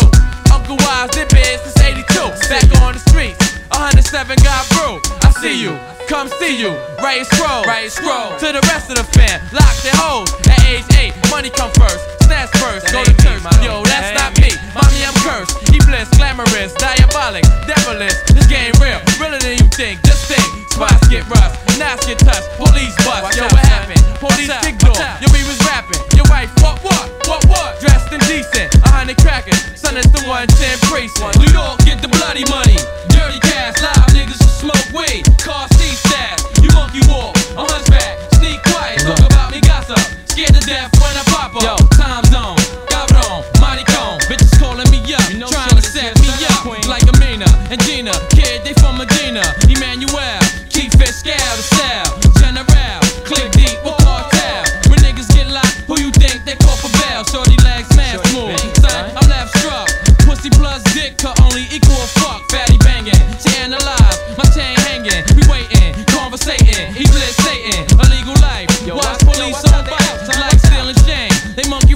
Uncle Wise did biz since 82, back on the streets. 107 got brew. I see you, come see you. Right scroll, right scroll. To the rest of the fam, lock their hoes. At age 8, money come first, snatch first, go to church. Yo, that's not me, mommy, I'm cursed. He bliss, glamorous, diabolic, devilish. This game real, realer than you think. Just think, spots get rust, knives get touched, police bust. Yo, what happened? Police kick door. Yo, we was rapping. Your wife, what, what, what, what? Dressed in decent, a hundred crackers. Son, it's the 110 precinct. New York, get the bloody money. Dirty cash, live niggas who smoke weed. Car C staff, you monkey walk. I'm hunchback, sneak quiet, talk about me gossip. Scared to death when I pop up. Yo, time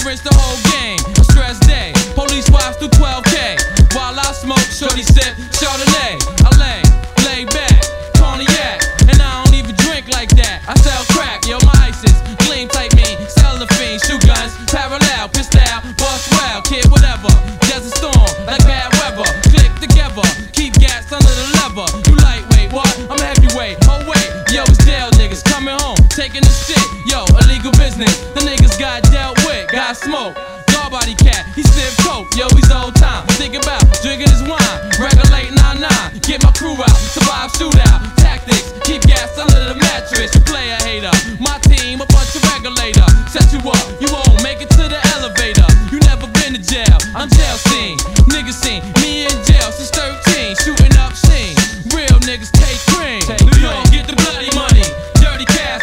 Wrench the whole game. Stress day, police wives through 12k. While I smoke, shorty sip Chardonnay. I lay, lay back, cognac, and I don't even drink like that. I sell crack, yo, my ISIS, gleam type me, fiend, shoot guns, parallel, pistol, bust well, kid, whatever. Desert storm, like bad weather. Click together, keep gas under the lever. You lightweight, what? I'm heavyweight. Oh wait, yo, it's jail niggas coming home, taking the shit. Yo, illegal business. The niggas got dealt with, got smoke. Dog body cat, he sniff coke. Yo, he's old time. Think about drinking his wine. Regulate 9-9. Get my crew out, survive shootout. Tactics, keep gas under the mattress. You play a hater. My team, a bunch of regulator. Set you up, you won't make it to the elevator. You never been to jail, I'm jail scene. Niggas seen me in jail since 13. Shooting up scene. Real niggas take cream. New York, get the bloody money. Dirty cash,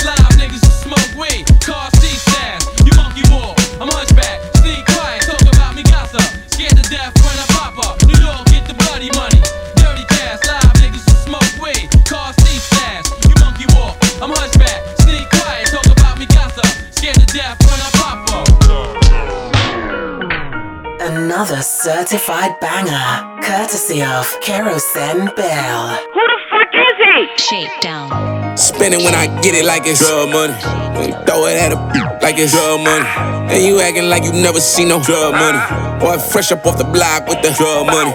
courtesy of Kerosene Bill. Who the fuck is he? Shakedown. Spend it when I get it like it's drug money. And throw it at a like it's drug money. And you acting like you never seen no drug money. Boy, fresh up off the block with the drug money.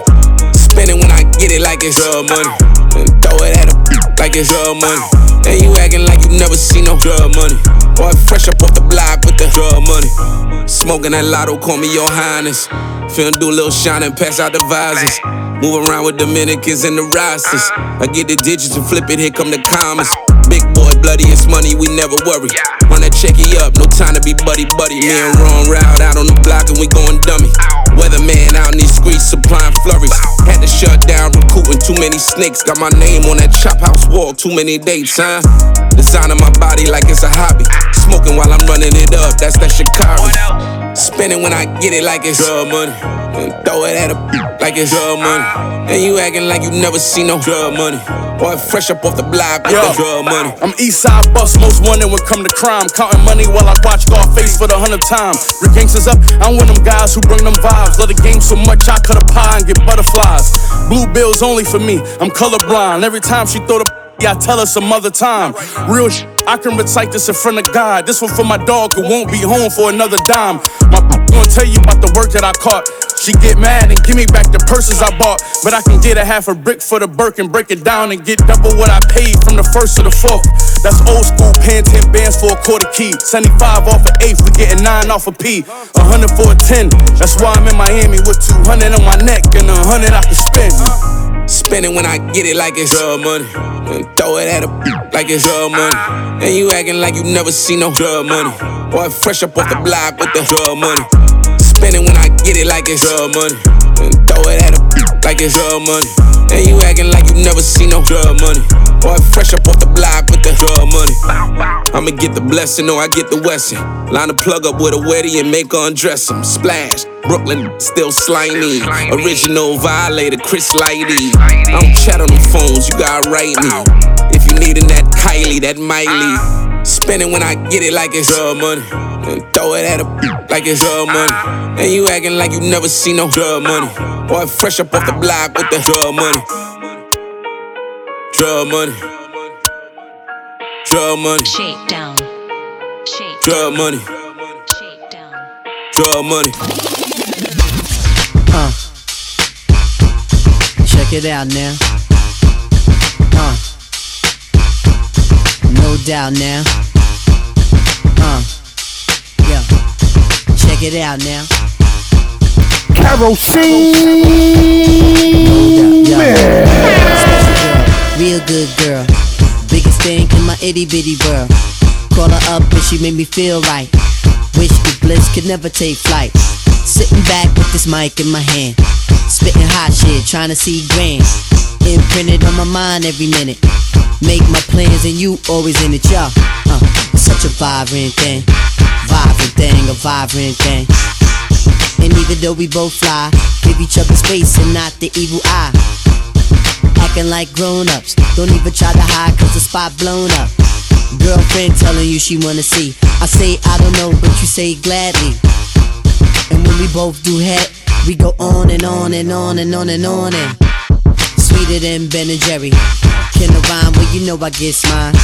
Spend it when I get it like it's drug money. And throw it at a like it's drug money. And you acting like you never seen no drug money. Boy, fresh up off the block with the drug money. Smoking that lotto, call me your highness. Finna do a little shine and pass out the visors. Move around with Dominicans and the rosters. I get the digits and flip it, here come the commas. Big boy, bloodiest money, we never worry. Run that checky up, no time to be buddy buddy. Me and Ron Route out on the block and we going dummy. Weatherman out in these streets supplying flurries. Had to shut down recruiting Too many snakes, got my name on that chop house wall. Too many dates, huh? Designing my body like it's a hobby. Smoking while I'm running it up, that's that Shikari. Spinning when I get it like it's drug money. And throw it at a like it's drug money. And you acting like you never seen no drug money. Boy, fresh up off the block with Yo, the drug money. I'm east side bust, most wanted when come to crime. Counting money while I watch Scarface for the hundredth time. Rick gangsters up, I'm one of them guys who bring them vibes. Love the game so much, I cut a pie and get butterflies. Blue bills only for me, I'm colorblind. Every time she throw the I tell her some other time. Real sh- I can recite this in front of God. This one for my dog who won't be home for another dime. My gonna tell you about the work that I caught. She get mad and give me back the purses I bought. But I can get a half a brick for the Birk and break it down and get double what I paid from the first to the fourth. That's old school, paying 10 bands for a quarter key. 75 off an eighth, we getting 9 off a P. 100 for a 10. That's why I'm in Miami with 200 on my neck and 100 I can spend. Spend it when I get it like it's drug money. And throw it at a like it's drug money. And you acting like you never seen no drug money. Boy, fresh up off the block with the drug money. Spinning when I get it like it's drug money. Throw it at like it's drug money. And you acting like you never seen no drug money. Boy, fresh up off the block with the drug money. I'ma get the blessing or I get the Wesson. Line the plug up with a wetty and make her undress him. Splash. Brooklyn still slimy. Original violator, Chris Lighty. I don't chat on the phones, you gotta write me. If you needin' that Kylie, that Miley. Ah. Spending when I get it like it's drug money. And throw it at a like it's drug money. Ah. And you acting like you never seen no drug money. Boy, fresh up off the block with the drug money. Drug money. Drug money. Shakedown. Drug money. Drug money. Uh. Check it out now. Uh. No doubt now. Uh. Yeah. Check it out now. Kerosene Man. Real good girl. Biggest thing in my itty bitty world. Call her up and she made me feel right. Wish the bliss could never take flight. Sitting back with this mic in my hand. Spitting hot shit, trying to see grand. Imprinted on my mind every minute. Make my plans and you always in it, y'all. Uh, such a vibrant thing. Vibrant thing, a vibrant thing. And even though we both fly, give each other space and not the evil eye. Acting like grown ups, don't even try to hide cause the spot blown up. Girlfriend telling you she wanna see. I say I don't know, but you say gladly. We both do head, we go on and on and on and on and on and sweeter than Ben and Jerry. Can I rhyme? Well, you know I get mine.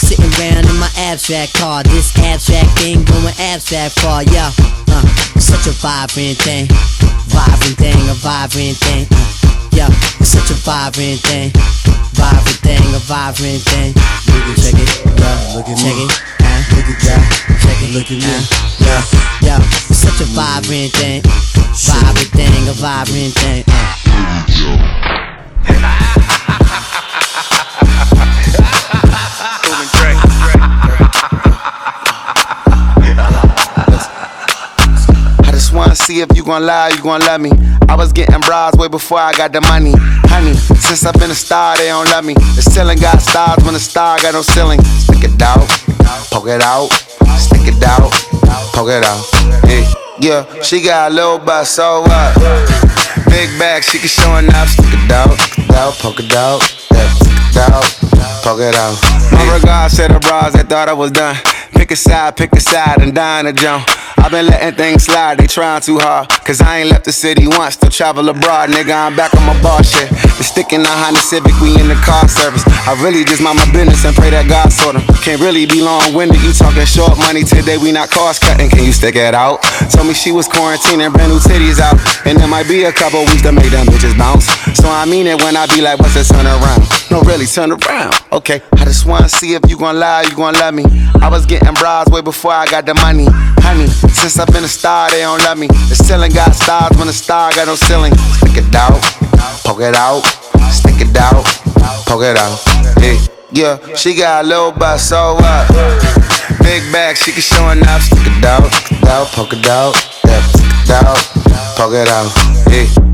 Sitting round in my abstract car, this abstract thing going abstract far, yeah. Uh, such a vibrant thing, vibrant thing, a vibrant thing. Uh, yeah, it's such a vibrant thing, vibrant thing, a vibrant thing. Look at check it, yeah, look at check it, uh, look at yeah, check it, look at me, yeah, yeah. Such a vibrant thing, vibrant thing, a vibrant thing. Uh. I just wanna see if you gon' lie, you gon' love me. I was getting bras way before I got the money. Honey, since I've been a star, they don't love me. The ceiling got stars when the star got no ceiling. Stick it out, poke it out, stick it out, poke it out. Yeah, yeah, she got a little butt, so what? Big bag, she can show enough. Stick it out, stick it out, poke it out, yeah, stick it out, poke it out. My regards to the bras that thought I was done. Pick a side, pick a side, and dine a jump. I've been letting things slide, they trying too hard. Cause I ain't left the city once, still travel abroad, nigga. I'm back on my bar shit. The stick in the Honda Civic, we in the car service. I really just mind my business and pray that God sort 'em. Can't really be long winded, you talking short money today, we not cost cutting. Can you stick it out? Told me she was quarantining, brand new titties out. And there might be a couple weeks to make them bitches bounce. So I mean it when I be like, what's the turn around? No, really, turn around. Okay, I just wanna see if you gon' lie, you gon' love me. I was getting bras way before I got the money. Honey, since I've been a star, they don't love me. The ceiling got stars when the star got no ceiling. Stick it out, poke it out, stick it out, poke it out. Yeah, yeah, she got a little butt, so what? Big bag, she can show enough. Stick it out, stick it out, poke it out, yeah, stick it out, poke it out. Yeah.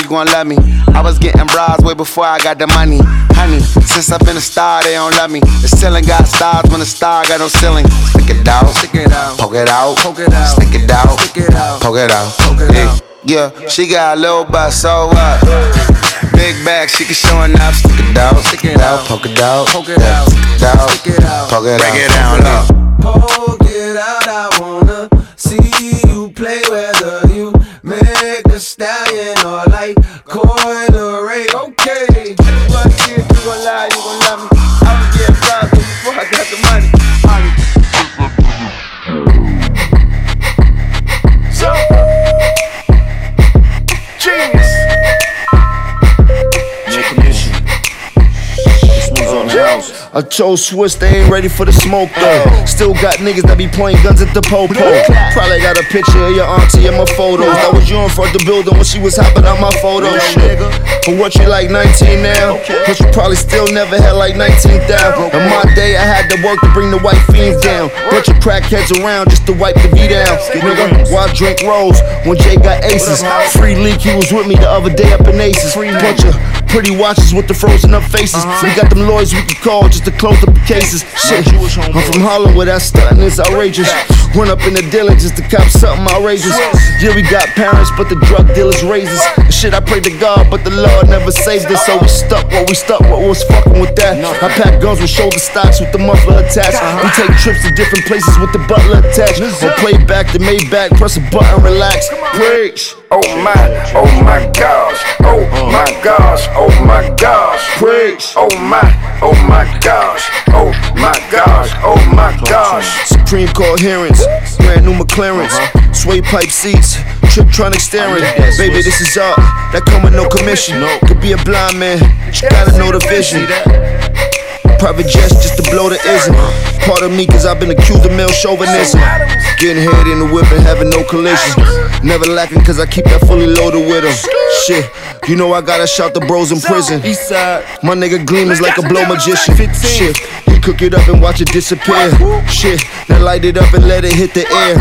you gon' love me. I was getting bras way before I got the money. Honey, since I've been a star, they don't love me. The ceiling got stars when the star got no ceiling. Stick it out, stick it out, poke it out, poke it out, stick it out, stick it out, poke it out, poke it yeah. out. Yeah, she got a little butt, so what? Big bag, she can show enough. Stick it out, stick it out, poke it out, poke it out, stick it out, stick it out, poke it out, break it down low. Poke it out, I wanna see you play whether you a stallion or like ray. Okay. But if you gon' lie, you gon' love me. I was getting bras way before I got the money. So, genius. House. I chose Swiss, they ain't ready for the smoke though. Still got niggas that be pointing guns at the popo. Probably got a picture of your auntie in my photos. That was you in front of the building when she was hopping out my photos. Shit. For what you like 19 now? But you probably still never had like 19,000. In my day, I had to work to bring the white fiends down. Bunch of crackheads around just to wipe the V down. Nigga, why drink rolls when Jay got aces? Free leak, he was with me the other day up in Aces. Bunch of pretty watches with the frozen up faces. We got them lawyers we can call just to close up the cases. Shit, I'm from Harlem where that stunting is outrageous. Run up in the dealer just to cop something outrageous. Yeah, we got parents, but the drug dealers raises. Shit, I pray to God, but the Lord never saved us. So we stuck what we stuck, what was fucking with that. I pack guns with shoulder stocks with the muffler attached. We take trips to different places with the butler attached. Or play back the Maybach, press a button, relax. Preach. Oh my, oh my gosh, oh my gosh, oh my gosh. Preach. Oh my, oh my gosh, oh my gosh, oh my gosh. Supreme coherence, brand new McLarens, uh-huh. sway pipe seats, Tiptronic steering. Baby, this is art that come with no commission. Could be a blind man, you gotta know the vision. Private jets just to blow the ism. Part of me, cause I've been accused of male chauvinism. Getting head in the whip and having no collision. Never lacking, cause I keep that fully loaded with with 'em. Shit, you know I gotta shout the bros in prison. My nigga Gleam is like a blow magician. Shit, cook it up and watch it disappear. Shit, now light it up and let it hit the air.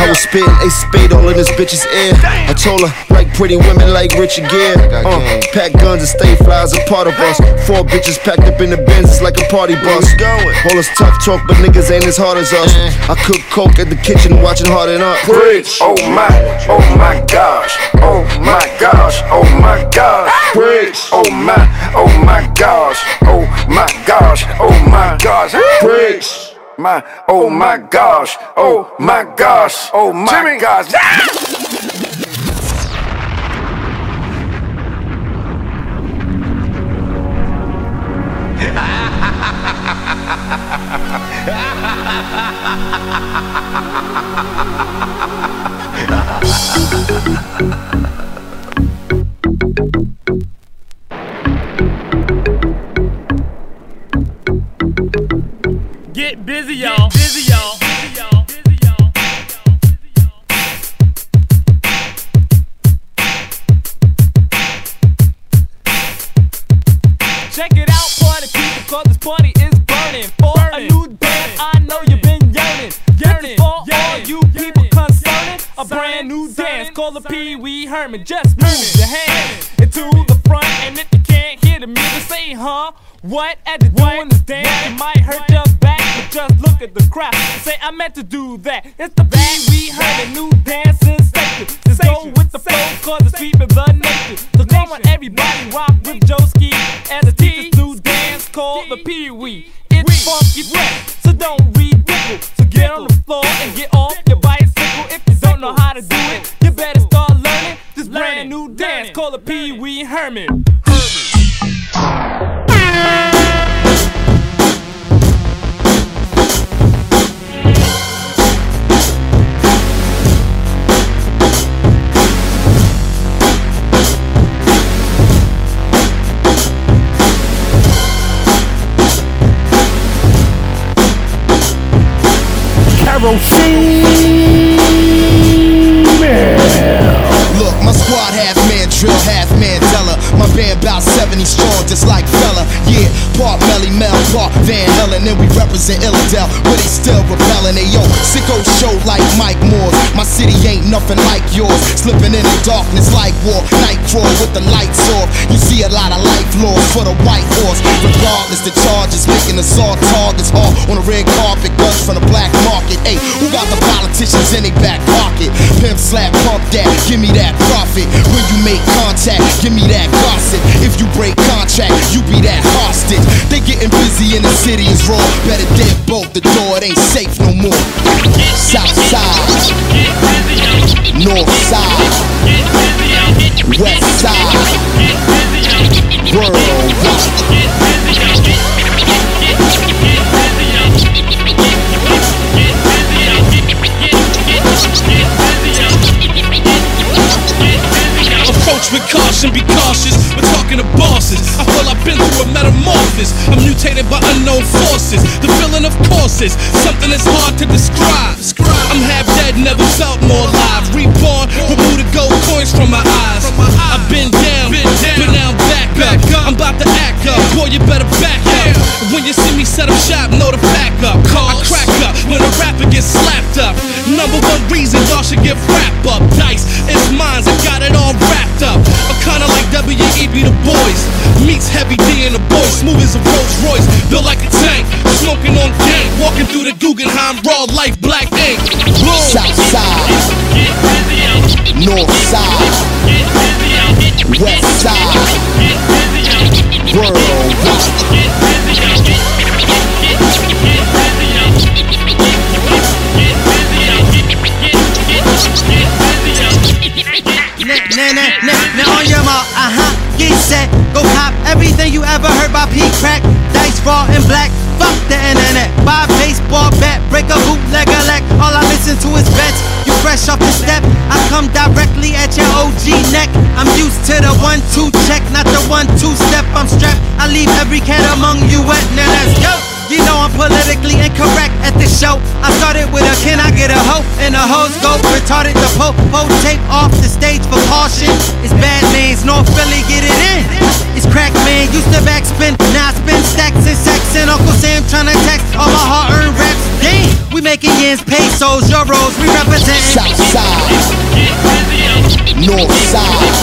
I was spitting a spade all in this bitch's ear. I told her, like pretty women like Richard Gere. Uh, pack guns and stay flies a part of us. Four bitches packed up in the Benz, it's like a party bus. Going. All this tough talk, but niggas ain't as hard as us. I cook coke at the kitchen, watching Harden Up. Preach. Oh my, oh my gosh, oh my gosh, oh my gosh. Preach. Oh my, oh my gosh, oh my gosh, oh my gosh. Preach. My, oh my gosh, oh my gosh, oh my gosh. Get busy, y'all. busy, y'all. Check it out, party people, cause this party A brand new dance called the Pee Wee Herman. Just move your hand into the front, and if you can't hear the music, say, huh? What? At the doing this dance, it might hurt your back, but just look at the crowd. Say, I meant to do that. It's the Pee Wee Herman new dance sensation. Just go with the flow, cause it's sweeping the nation. So come on, everybody, rock with Joeski and the teacher's new dance called the Pee Wee. It's funky fresh, so don't ridicule. So get on the floor and get off your bicycle if you know how to do it, you better start learning. This brand new dance called a Pee Wee Herman. Look, squad half man drill, half man, Mandela. My band about 70 strong, just like fella. Yeah, part Melle Mel, part Van Halen. And we represent Illidale, where they still repelling. They yo, sicko show like Mike Moore's. My city ain't nothing like yours. Slipping in the darkness like war. Night crawl with the lights off. You see a lot of life laws for the white horse. Regardless, the charges making us all targets. All on the red carpet, guns from the black market. Hey, who got the politicians in their back pocket? Pimp slap, pump that, give me that profit. When you make contact, give me that gossip. If you break contract, you be that hostage. They getting busy in the city is raw. Better dead bolt the door, it ain't safe no more. South side, north side, west side, worldwide. Approach with caution, be cautious. We're talking to bosses. I feel I've been through a metamorphosis. I'm mutated by unknown forces. The feeling of courses, something that's hard to describe. I'm half dead, never felt more alive. Reborn, remove the gold coins from my eyes. I've been down, but now I'm back up. I'm about to act up. Boy, you better back up. When you see me set up shop, know to pack up. I crack up when a rapper gets slapped up. Number one reason y'all should give rap up. Dice, it's mine, I got it all wrapped up. I'm kinda like W.E.B. Du Bois. Meets Heavy D and the boys, smooth as a Rolls Royce. Built like a tank, smoking on dank. Walking through the Guggenheim, raw life, black ink. Boom. South side, north side, west side, worldwide. Set, go cop everything you ever heard about P crack, dice raw and black. Fuck the internet, buy a baseball bat, break a bootleg elect. All I listen to is bets. You fresh off the step, I come directly at your OG neck. I'm used to the one-two check, not the one-two step. I'm strapped. I leave every cat among you wet. Now let's go. You know I'm politically incorrect at this show. I started with a can I get a hoe? And the hoes go retarded the pope. Pull tape off the stage for caution. It's bad names, North Philly, get it in. It's crack man, used to backspin. Now I spin stacks and sacks. And Uncle Sam tryna text all my hard earned raps. Damn, we making yens, pesos, euros. We represent South side, north side,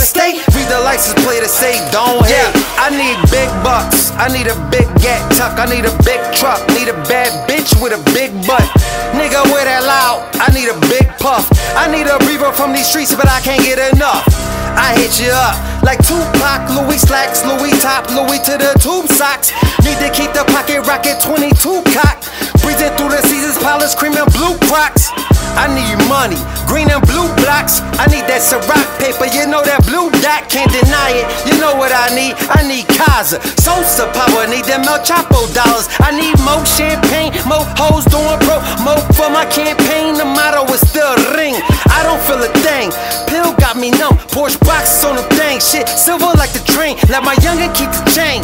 Of read the license plate to say don't hate. Yeah, I need big bucks, I need a big gat tuck, I need a big truck, need a bad bitch with a big butt. Nigga with that loud, I need a big puff. I need a breather from these streets, but I can't get enough. I hit you up like Tupac, Louis slacks, Louis top, Louis to the tube socks. Need to keep the pocket rocket 22 cock. Breathing through the seasons, polish cream and blue crocs. I need money, green and blue blocks. I need that Ciroc paper, you know that blue dot, can't deny it. You know what I need? I need Kaza, Sosa power, need them El Chapo dollars. I need more champagne, more hoes doing pro, more for my campaign. The motto is still ring. I don't feel a thing. Pill got me numb, Porsche boxes on the thing. Shit, silver like the train. Let my youngin' keep the chain.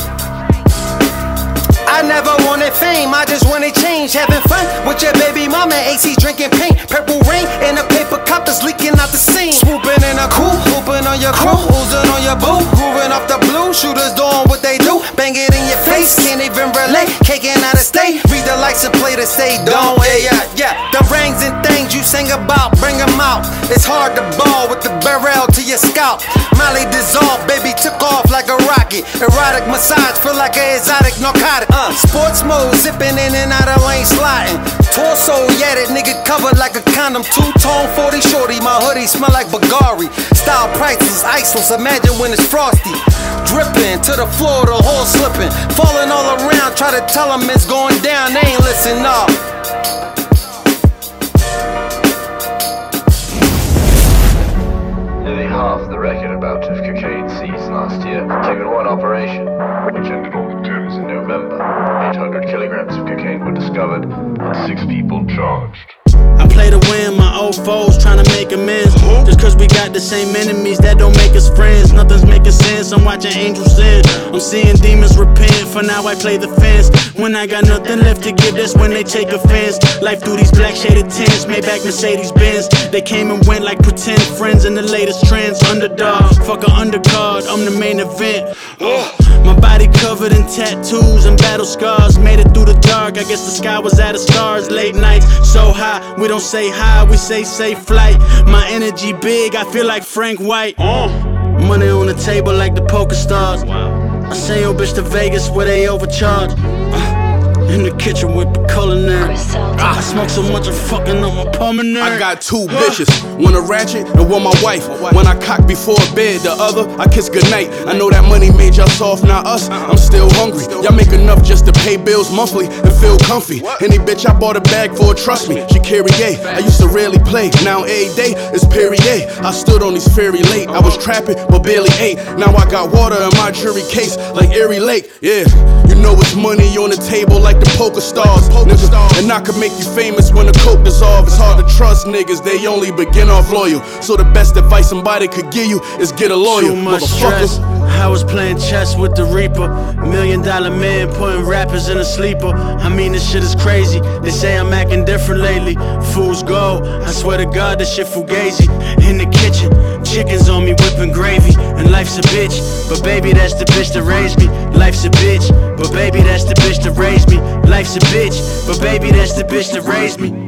I never wanted fame, I just wanted change. Having fun with your baby mama, AC drinking paint. Purple rain and a paper cup is leaking out the scene. Swooping in a coupe, hooping on your crew, oozing on your boo. Grooving off the blue, shooters doing what they do. It in your face, can't even relate. Caking out of state, read the license play to say don't. Yeah, yeah, yeah. The rings and things you sing about, bring them out. It's hard to ball with the barrel to your scalp. Molly dissolved, baby took off like a rocket. Erotic massage, feel like an exotic narcotic. Uh, sports mode, zipping in and out of lane sliding. Torso, yeah, that nigga covered like a condom. Two tone 40 shorty, my hoodie smell like Bagari. Style priceless, iceless, imagine when it's frosty. Dripping to the floor, the hole slipping. Falling all around, try to tell them it's going down, they ain't listen up. Nearly half the record amount of cocaine seized last year came in one operation, which ended all the terms in November. 800 kilograms of cocaine were discovered and six people charged. Play to win, my old foes trying to make amends. Just cause we got the same enemies, that don't make us friends. Nothing's making sense, I'm watching angels sin. I'm seeing demons repent, for now I play the fence. When I got nothing left to give, that's when they take offense. Life through these black shaded tints, Maybach Mercedes Benz. They came and went like pretend friends in the latest trends. Underdog, fuck a undercard, I'm the main event. My body covered in tattoos and battle scars. Made it through the dark, I guess the sky was out of stars. Late nights, so high, we don't say hi, we say safe flight. My energy big, I feel like Frank White. Money on the table like the poker stars. I send your bitch to Vegas where they overcharge. In the kitchen with the culinary. I smoke so much I'm fucking up my pulmonary. I got two bitches, one a ratchet and one my wife. When I cock before bed, the other I kiss goodnight. I know that money made y'all soft, not us. I'm still hungry. Y'all make enough just to pay bills monthly and feel comfy. Any bitch I bought a bag for, trust me, she carry A. I used to rarely play, now every day is Perrier. I stood on these ferry late, I was trapping but barely ate. Now I got water in my jury case like Erie Lake. Yeah, you know it's money on the table like the poker stars. Nigga. And I could make you famous when the coke dissolve. It's hard to trust niggas, they only begin off loyal. So the best advice somebody could give you is get a lawyer. Stress. I was playing chess with the Reaper. Million dollar man putting rappers in a sleeper. I mean, this shit is crazy. They say I'm acting different lately. Fools go. I swear to God, this shit fugazi. In the kitchen, chickens on me whipping gravy. And life's a bitch. But baby, that's the bitch that raised me. Life's a bitch. But baby, that's the bitch that raised me. Life's a bitch. But baby, that's the bitch that raised me.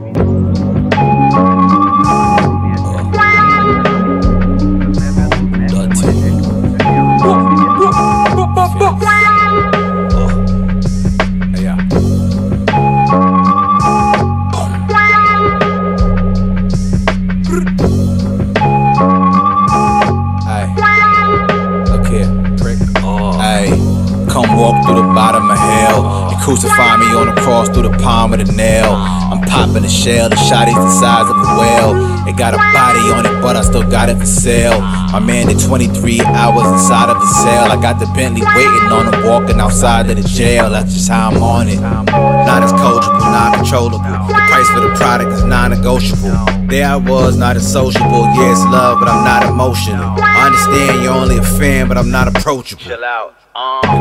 Bottom of hell. And crucify me on the cross through the palm of the nail. I'm popping a shell, the shotty's the size of a whale. It got a body on it, but I still got it for sale. My man did 23 hours inside of the cell. I got the Bentley waiting on him, walking outside of the jail. That's just how I'm on it. Not as coachable, not controllable. The price for the product is non negotiable. There I was, not as sociable. Yeah, love, but I'm not emotional. I understand you're only a fan, but I'm not approachable. The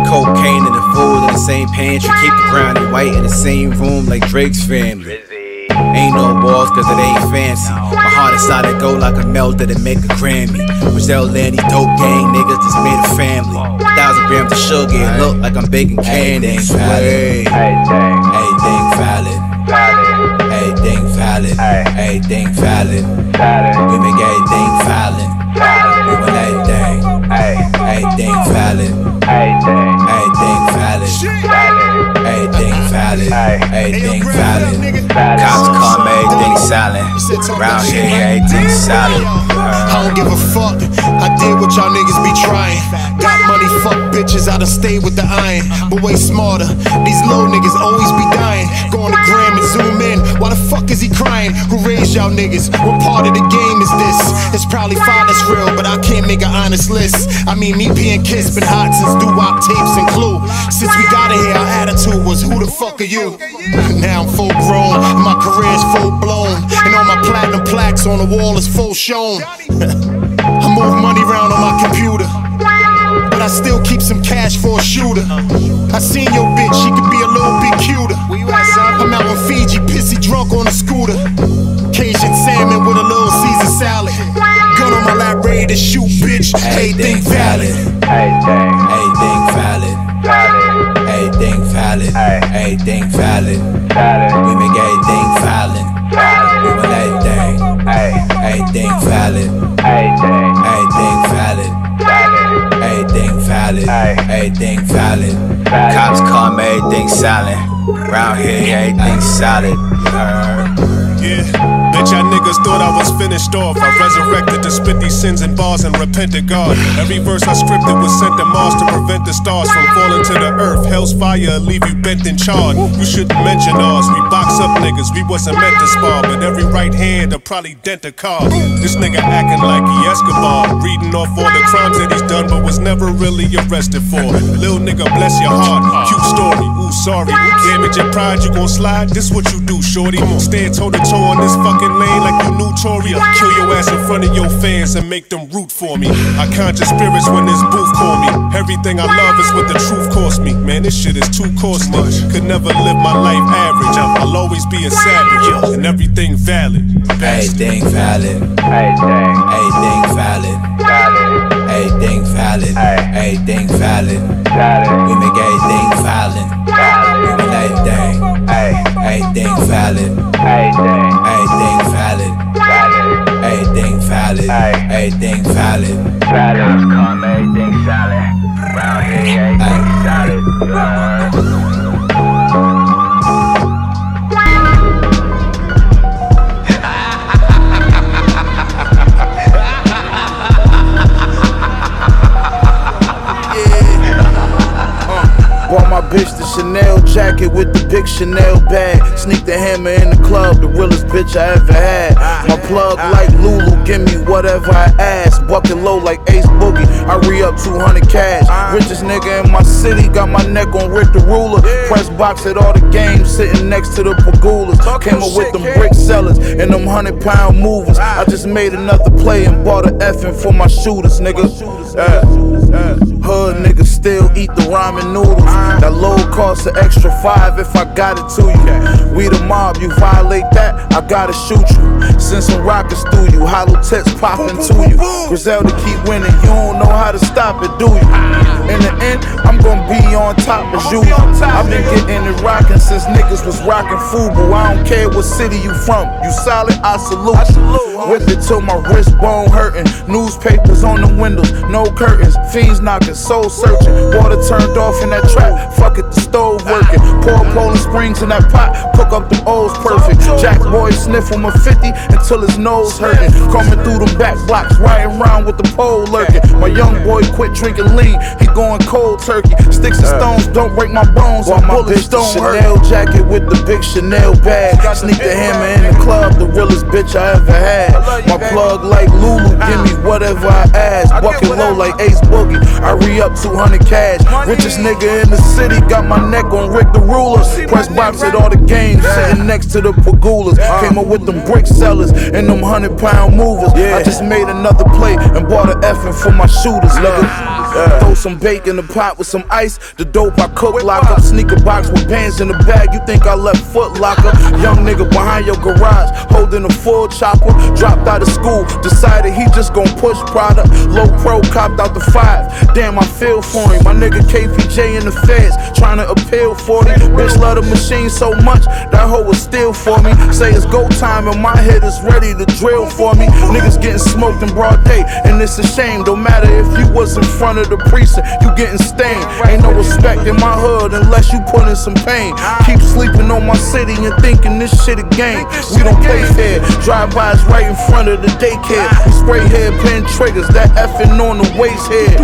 cocaine and the food in the same pantry. Keep the brown and white in the same room like Drake's family. Ain't no walls cause it ain't fancy. My heart is solid gold like a melt that make a Grammy. Brazil Landy, dope gang niggas just made a family. Thousand grams of sugar, it look like I'm baking candy. Everything valid. Everything valid. Everything valid. We make everything valid. We want everything. Everything valid. Everything valid. Everything valid. Everything valid. Cops come, everything silent. Round here, everything silent. I don't give a fuck. I did what y'all niggas be trying. Got money, fuck bitches. I done stayed with the iron, but way smarter. These low niggas always be dying. Go on the gram and zoom in. Why the fuck is he crying? Who raised y'all niggas? What part of the game is this? It's probably fine, it's real, but I can't make an honest list. I mean, me being Kiss been hot since doo wop tapes and Clue. Since we got here, our attitude was, who the fuck are you? Now I'm full grown, my career's full blown, and all my platinum plaques on the wall is full shown. I move money around on my computer. But I still keep some cash for a shooter. I seen your bitch, she could be a little bit cuter. I'm out in Fiji, pissy drunk on a scooter. Cajun salmon with a little Caesar salad. Gun on my lap, ready to shoot, bitch. Everything valid. Everything valid. Everything valid. Hey. Everything valid. We make everything valid. Everything valid. Everything valid. Everything valid. Everything valid. Cops come, everything silent. Round here, everything solid. Yeah. Bet y'all niggas thought I was finished off. I resurrected to spit these sins in bars and repent to God. Every verse I scripted was sent to Mars to prevent the stars from falling to the earth. Hell's fire leave you bent and charred. You shouldn't mention ours. We box up niggas, we wasn't meant to spar. But every right hand will probably dent a car. This nigga acting like he Escobar. Reading off all the crimes that he's done, but was never really arrested for. Lil nigga, bless your heart. Cute story, ooh, sorry. Damage your pride, you gon' slide. This what you do, shorty. Stand toe to toe on this fucking like you knew Tory. Kill your ass in front of your fans and make them root for me. I conscious spirits when this booth call me. Everything I love is what the truth cost me. Man, this shit is too costly. Could never live my life average. I'll always be a savage and everything valid. Everything valid. Everything valid. Everything valid. Everything valid. Valid. We make everything valid. We make everything. Everything valid. Everything valid. Everything valid. Everything valid. Cops call me everything solid. Round here, everything solid. Bitch the Chanel jacket with the big Chanel bag. Sneak the hammer in the club, the realest bitch I ever had. My plug like Lulu, give me whatever I ask. Bucket low like Ace Boogie, I re up 200 cash. Richest nigga in my city, got my neck on Rick the Ruler. Press box at all the games, sitting next to the Pegulas. Came up with them brick sellers and them 100 pound movers. I just made another play and bought a effing for my shooters, nigga. Yeah. Hood niggas still eat the ramen noodles. That low cost an extra five if I got it to you. We the mob, you violate that, I gotta shoot you. Send some rockets through you, hollow tips popping to you. Griselda keep winning, you don't know how to stop it, do you? In the end, I'm gonna be on top as you. I've been getting it rocking since niggas was rocking Fubu. I don't care what city you from, you solid, I salute. With it till my wrist bone hurting. Newspapers on the windows, no curtains. Fiends knocking, soul searching. Water turned off in that trap. Fuck it, the stove working. Pour Poland Springs in that pot, cook up the O's perfect. Jack boy sniff on my 50 until his nose hurting. Coming through them back blocks, riding around with the pole lurking. My young boy quit drinking lean, he going cold turkey. Sticks and uh. stones don't break my bones, my bullets don't hurt. Chanel jacket with the big Chanel bag. Sneak the hammer in the club, the realest bitch I ever had. My plug like Lulu, give me uh. whatever I ask. Bucket low like Ace Boogie, I re up 200 cash. Richest nigga in the city, got my neck on Rick the Ruler. Press box at all the games, sitting next to the Pegulas. Came up with them brick sellers and them 100 pound movers. I just made another play and bought an effing for my shooters, nigga. Throw some bacon in the pot with some ice. The dope I cook, lock up. Sneaker box with bands in the bag. You think I left Foot Locker? Young nigga behind your garage, holding a full chopper. Dropped out of school, decided he just gon' push product. Low pro, copped out the five. Damn, I feel for him. My nigga KPJ in the feds, trying to appeal for me. Bitch love the machine so much, that hoe was still for me. Say it's go time and my head is ready to drill for me. Niggas getting smoked in broad day, and it's a shame. Don't matter if you was in front of the precinct, you getting stained. Ain't no respect in my hood unless you put in some pain. Keep sleeping on my city and thinking this shit a game. We don't play fair. Drive-bys right in front of the daycare. Spray hair pin triggers, that effing on the waist head.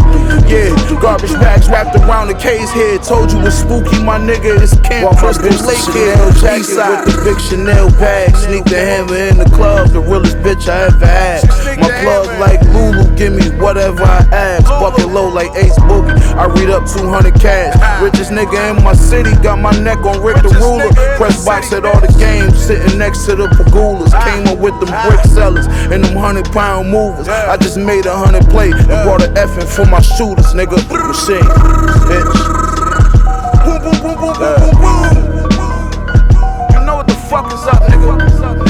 Yeah, garbage bags wrapped around the case head. Told you it's spooky, my nigga. It's Camp Crystal Lake here. Jacket with the big Chanel bag. Sneak the hammer in the club, the realest bitch I ever had. My plug like Lulu, give me whatever I ask. Bucket low like Ace Boogie. I read up 200 cash. Richest nigga in my city, got my neck on Rick the Ruler. Press box at all the games, sitting next to the Pegulas. Came up with them brick sellers and them 100 pound movers. I just made a 100 play and brought an effing for my shooters, nigga. Machine, bitch. Boom, boom, boom, boom, boom, boom, boom. You know what the fuck is up, nigga.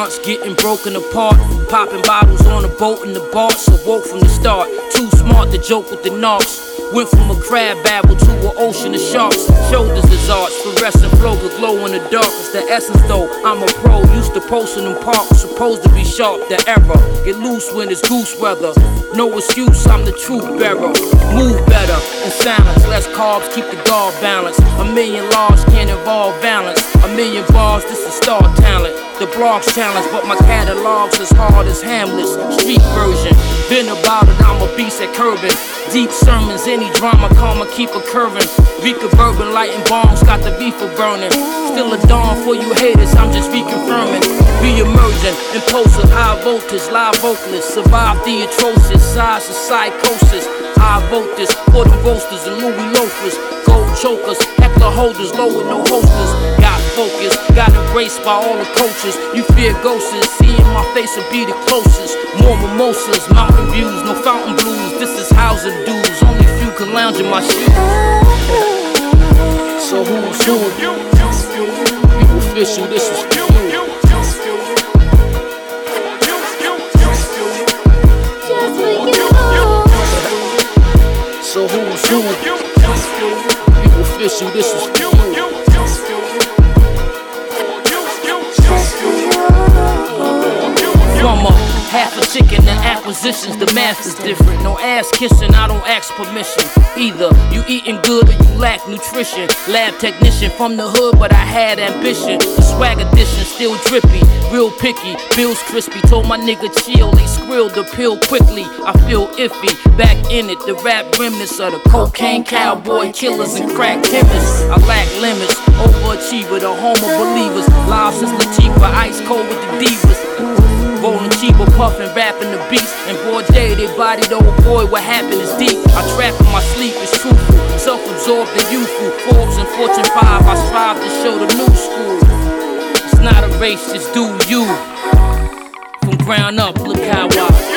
Blunts getting broken apart. Popping bottles on a boat in the bar, so woke from the start. Too smart to joke with the knocks. Went from a crab babble to an ocean of sharks. Shoulders is arch, fluorescent flow, the glow in the dark. It's the essence though. I'm a pro, used to posting in parks. Supposed to be sharp, the error. Get loose when it's goose weather. No excuse, I'm the truth bearer. Move better in silence, less carbs, keep the guard balanced. A million laws can't involve balance. A million bars, this is star talent. The blogs challenge, but my catalog's as hard as Hamlet's street version. Been about it, I'm a beast at curbing. Deep sermons, any drama, karma keep a curving. Rika bourbon, lighting bombs, got the beef for burning. Still a dawn for you haters, I'm just reconfirming. Re-emerging, impulsive, high voltage, live vocalist. Survive the atrocious, size of psychosis. I vote this for them roasters and Louis loafers. Gold chokers, heckler holders, low with no holsters. Focus, got embraced by all the coaches. You fear ghosts, seeing my face will be the closest. More mimosas, mountain views, no fountain blues. This is housing dudes, only few can lounge in my shoes. So who's who? People official, this you. So who's who? People official, this is you. Half a chicken and acquisitions, the math is different. No ass kissing, I don't ask permission. Either you eating good or you lack nutrition. Lab technician from the hood, but I had ambition. The swag edition, still drippy, real picky. Bills crispy, told my nigga chill. They squealed the pill quickly. I feel iffy, back in it. The rap remnants of the cocaine cowboy killers and crack chemists. I lack limits, overachiever, the home of believers. Live since Latifah, ice cold with the divas. Rolling cheaper, puffin', rapping the beats. And broad day, they body old boy, what happened is deep. I trap in my sleep, it's truthful. Self absorbed and youthful. Forbes and Fortune 5, I strive to show the new school. It's not a race, just do you. From ground up, look how I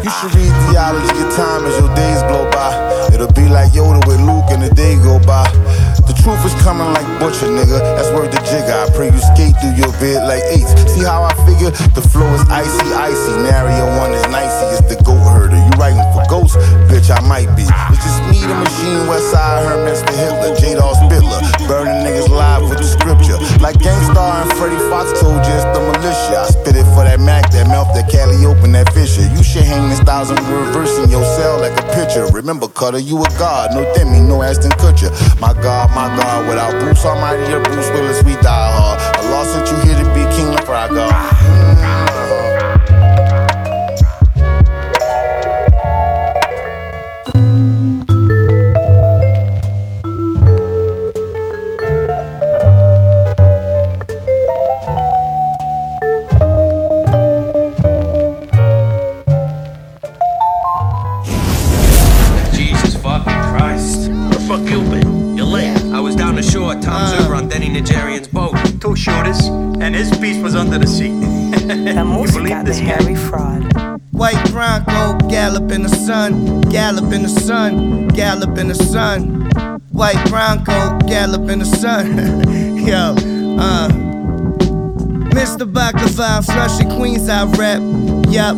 You should read theology of time as your days blow by. It'll be like Yoda with Luke and the day go by. The truth is coming like butcher, nigga. That's word the jigger. I pray you skate through your bed like eights. See how I figure? The flow is icy, icy. Nary a one is nicey. It's the goat herder. You writing for ghosts? I might be. It's just me, the machine, Westside Herman, the Hitler, J-Dog Spitler. Burning niggas live with the scripture. Like Gang Starr and Freddie Foxxx told you, it's the militia. I spit it for that Mac, that mouth, that Cali open, that Fisher. You should hang this thousand reversing your cell like a picture. Remember, Cutter, you a god. No Demi, no Ashton Kutcher. My God, my God, without Bruce Almighty or Bruce Willis, we die hard. Allah sent you here to be King of Praga. Mm. Yo, uh. Mr. Baklava, Flushing Queens, I rep. Yup,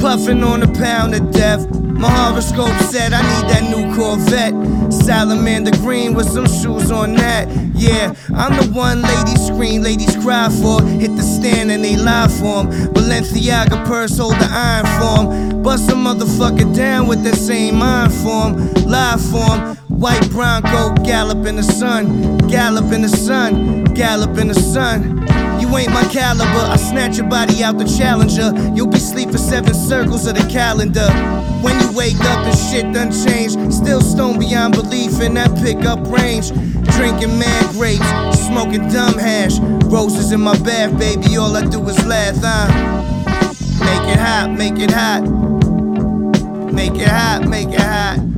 puffing on a pound of death. My horoscope said I need that new Corvette. Salamander green with some shoes on that. Yeah, I'm the one ladies scream, ladies cry for. Hit the stand and they lie for 'em. Balenciaga purse hold the iron for 'em. Bust a motherfucker down with that same iron form. Lie for 'em. White Bronco, gallop in the sun, gallop in the sun, gallop in the sun. You ain't my caliber, I snatch your body out the challenger. You'll be sleep for seven circles of the calendar. When you wake up and shit done changed, still stone beyond belief in that pickup range. Drinking mad grapes, smoking dumb hash. Roses in my bath, baby, all I do is laugh, huh? Make it hot, make it hot. Make it hot, make it hot.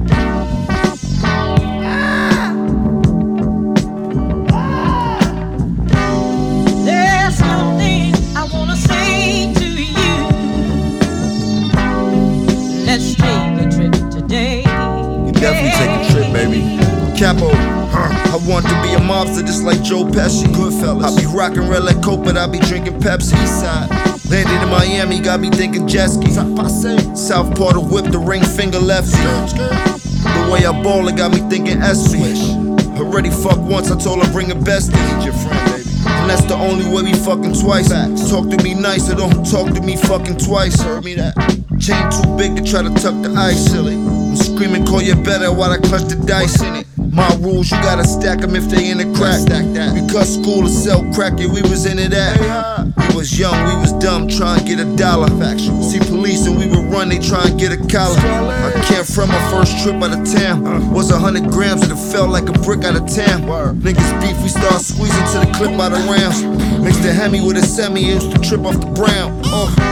Want to be a mobster just like Joe Pesci. Goodfellas. I be rockin' red like Coke, but I be drinking Pepsi. Eastside. Landed in Miami, got me thinking jet ski. South part of whip, the ring finger lefty. The way I ball, it got me thinking S-Swish. Already fuck once, I told her bring a bestie. Your friend, baby. And that's the only way we fucking twice. Talk to me nice, or don't talk to me fucking twice. Heard me that. Chain too big to try to tuck the ice. Silly. I'm screaming, call you better while I clutch the dice in it. My rules, you gotta stack them if they in the crack. Stack that. Because school to sell crack, yeah, we was into that. We was young, we was dumb, trying to get a dollar. Factual. See police and we would run, they try and get a collar. I can't from my first trip out of town. Was a hundred grams and it felt like a brick out of town. Niggas beef, we start squeezing to the clip out of rounds. Mixed the Hemi with a semi, used to trip off the brown. Uh.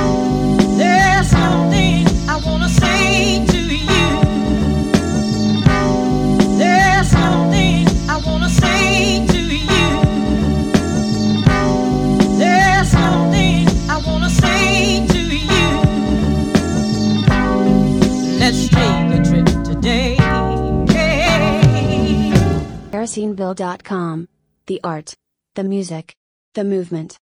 The art, the music, the movement.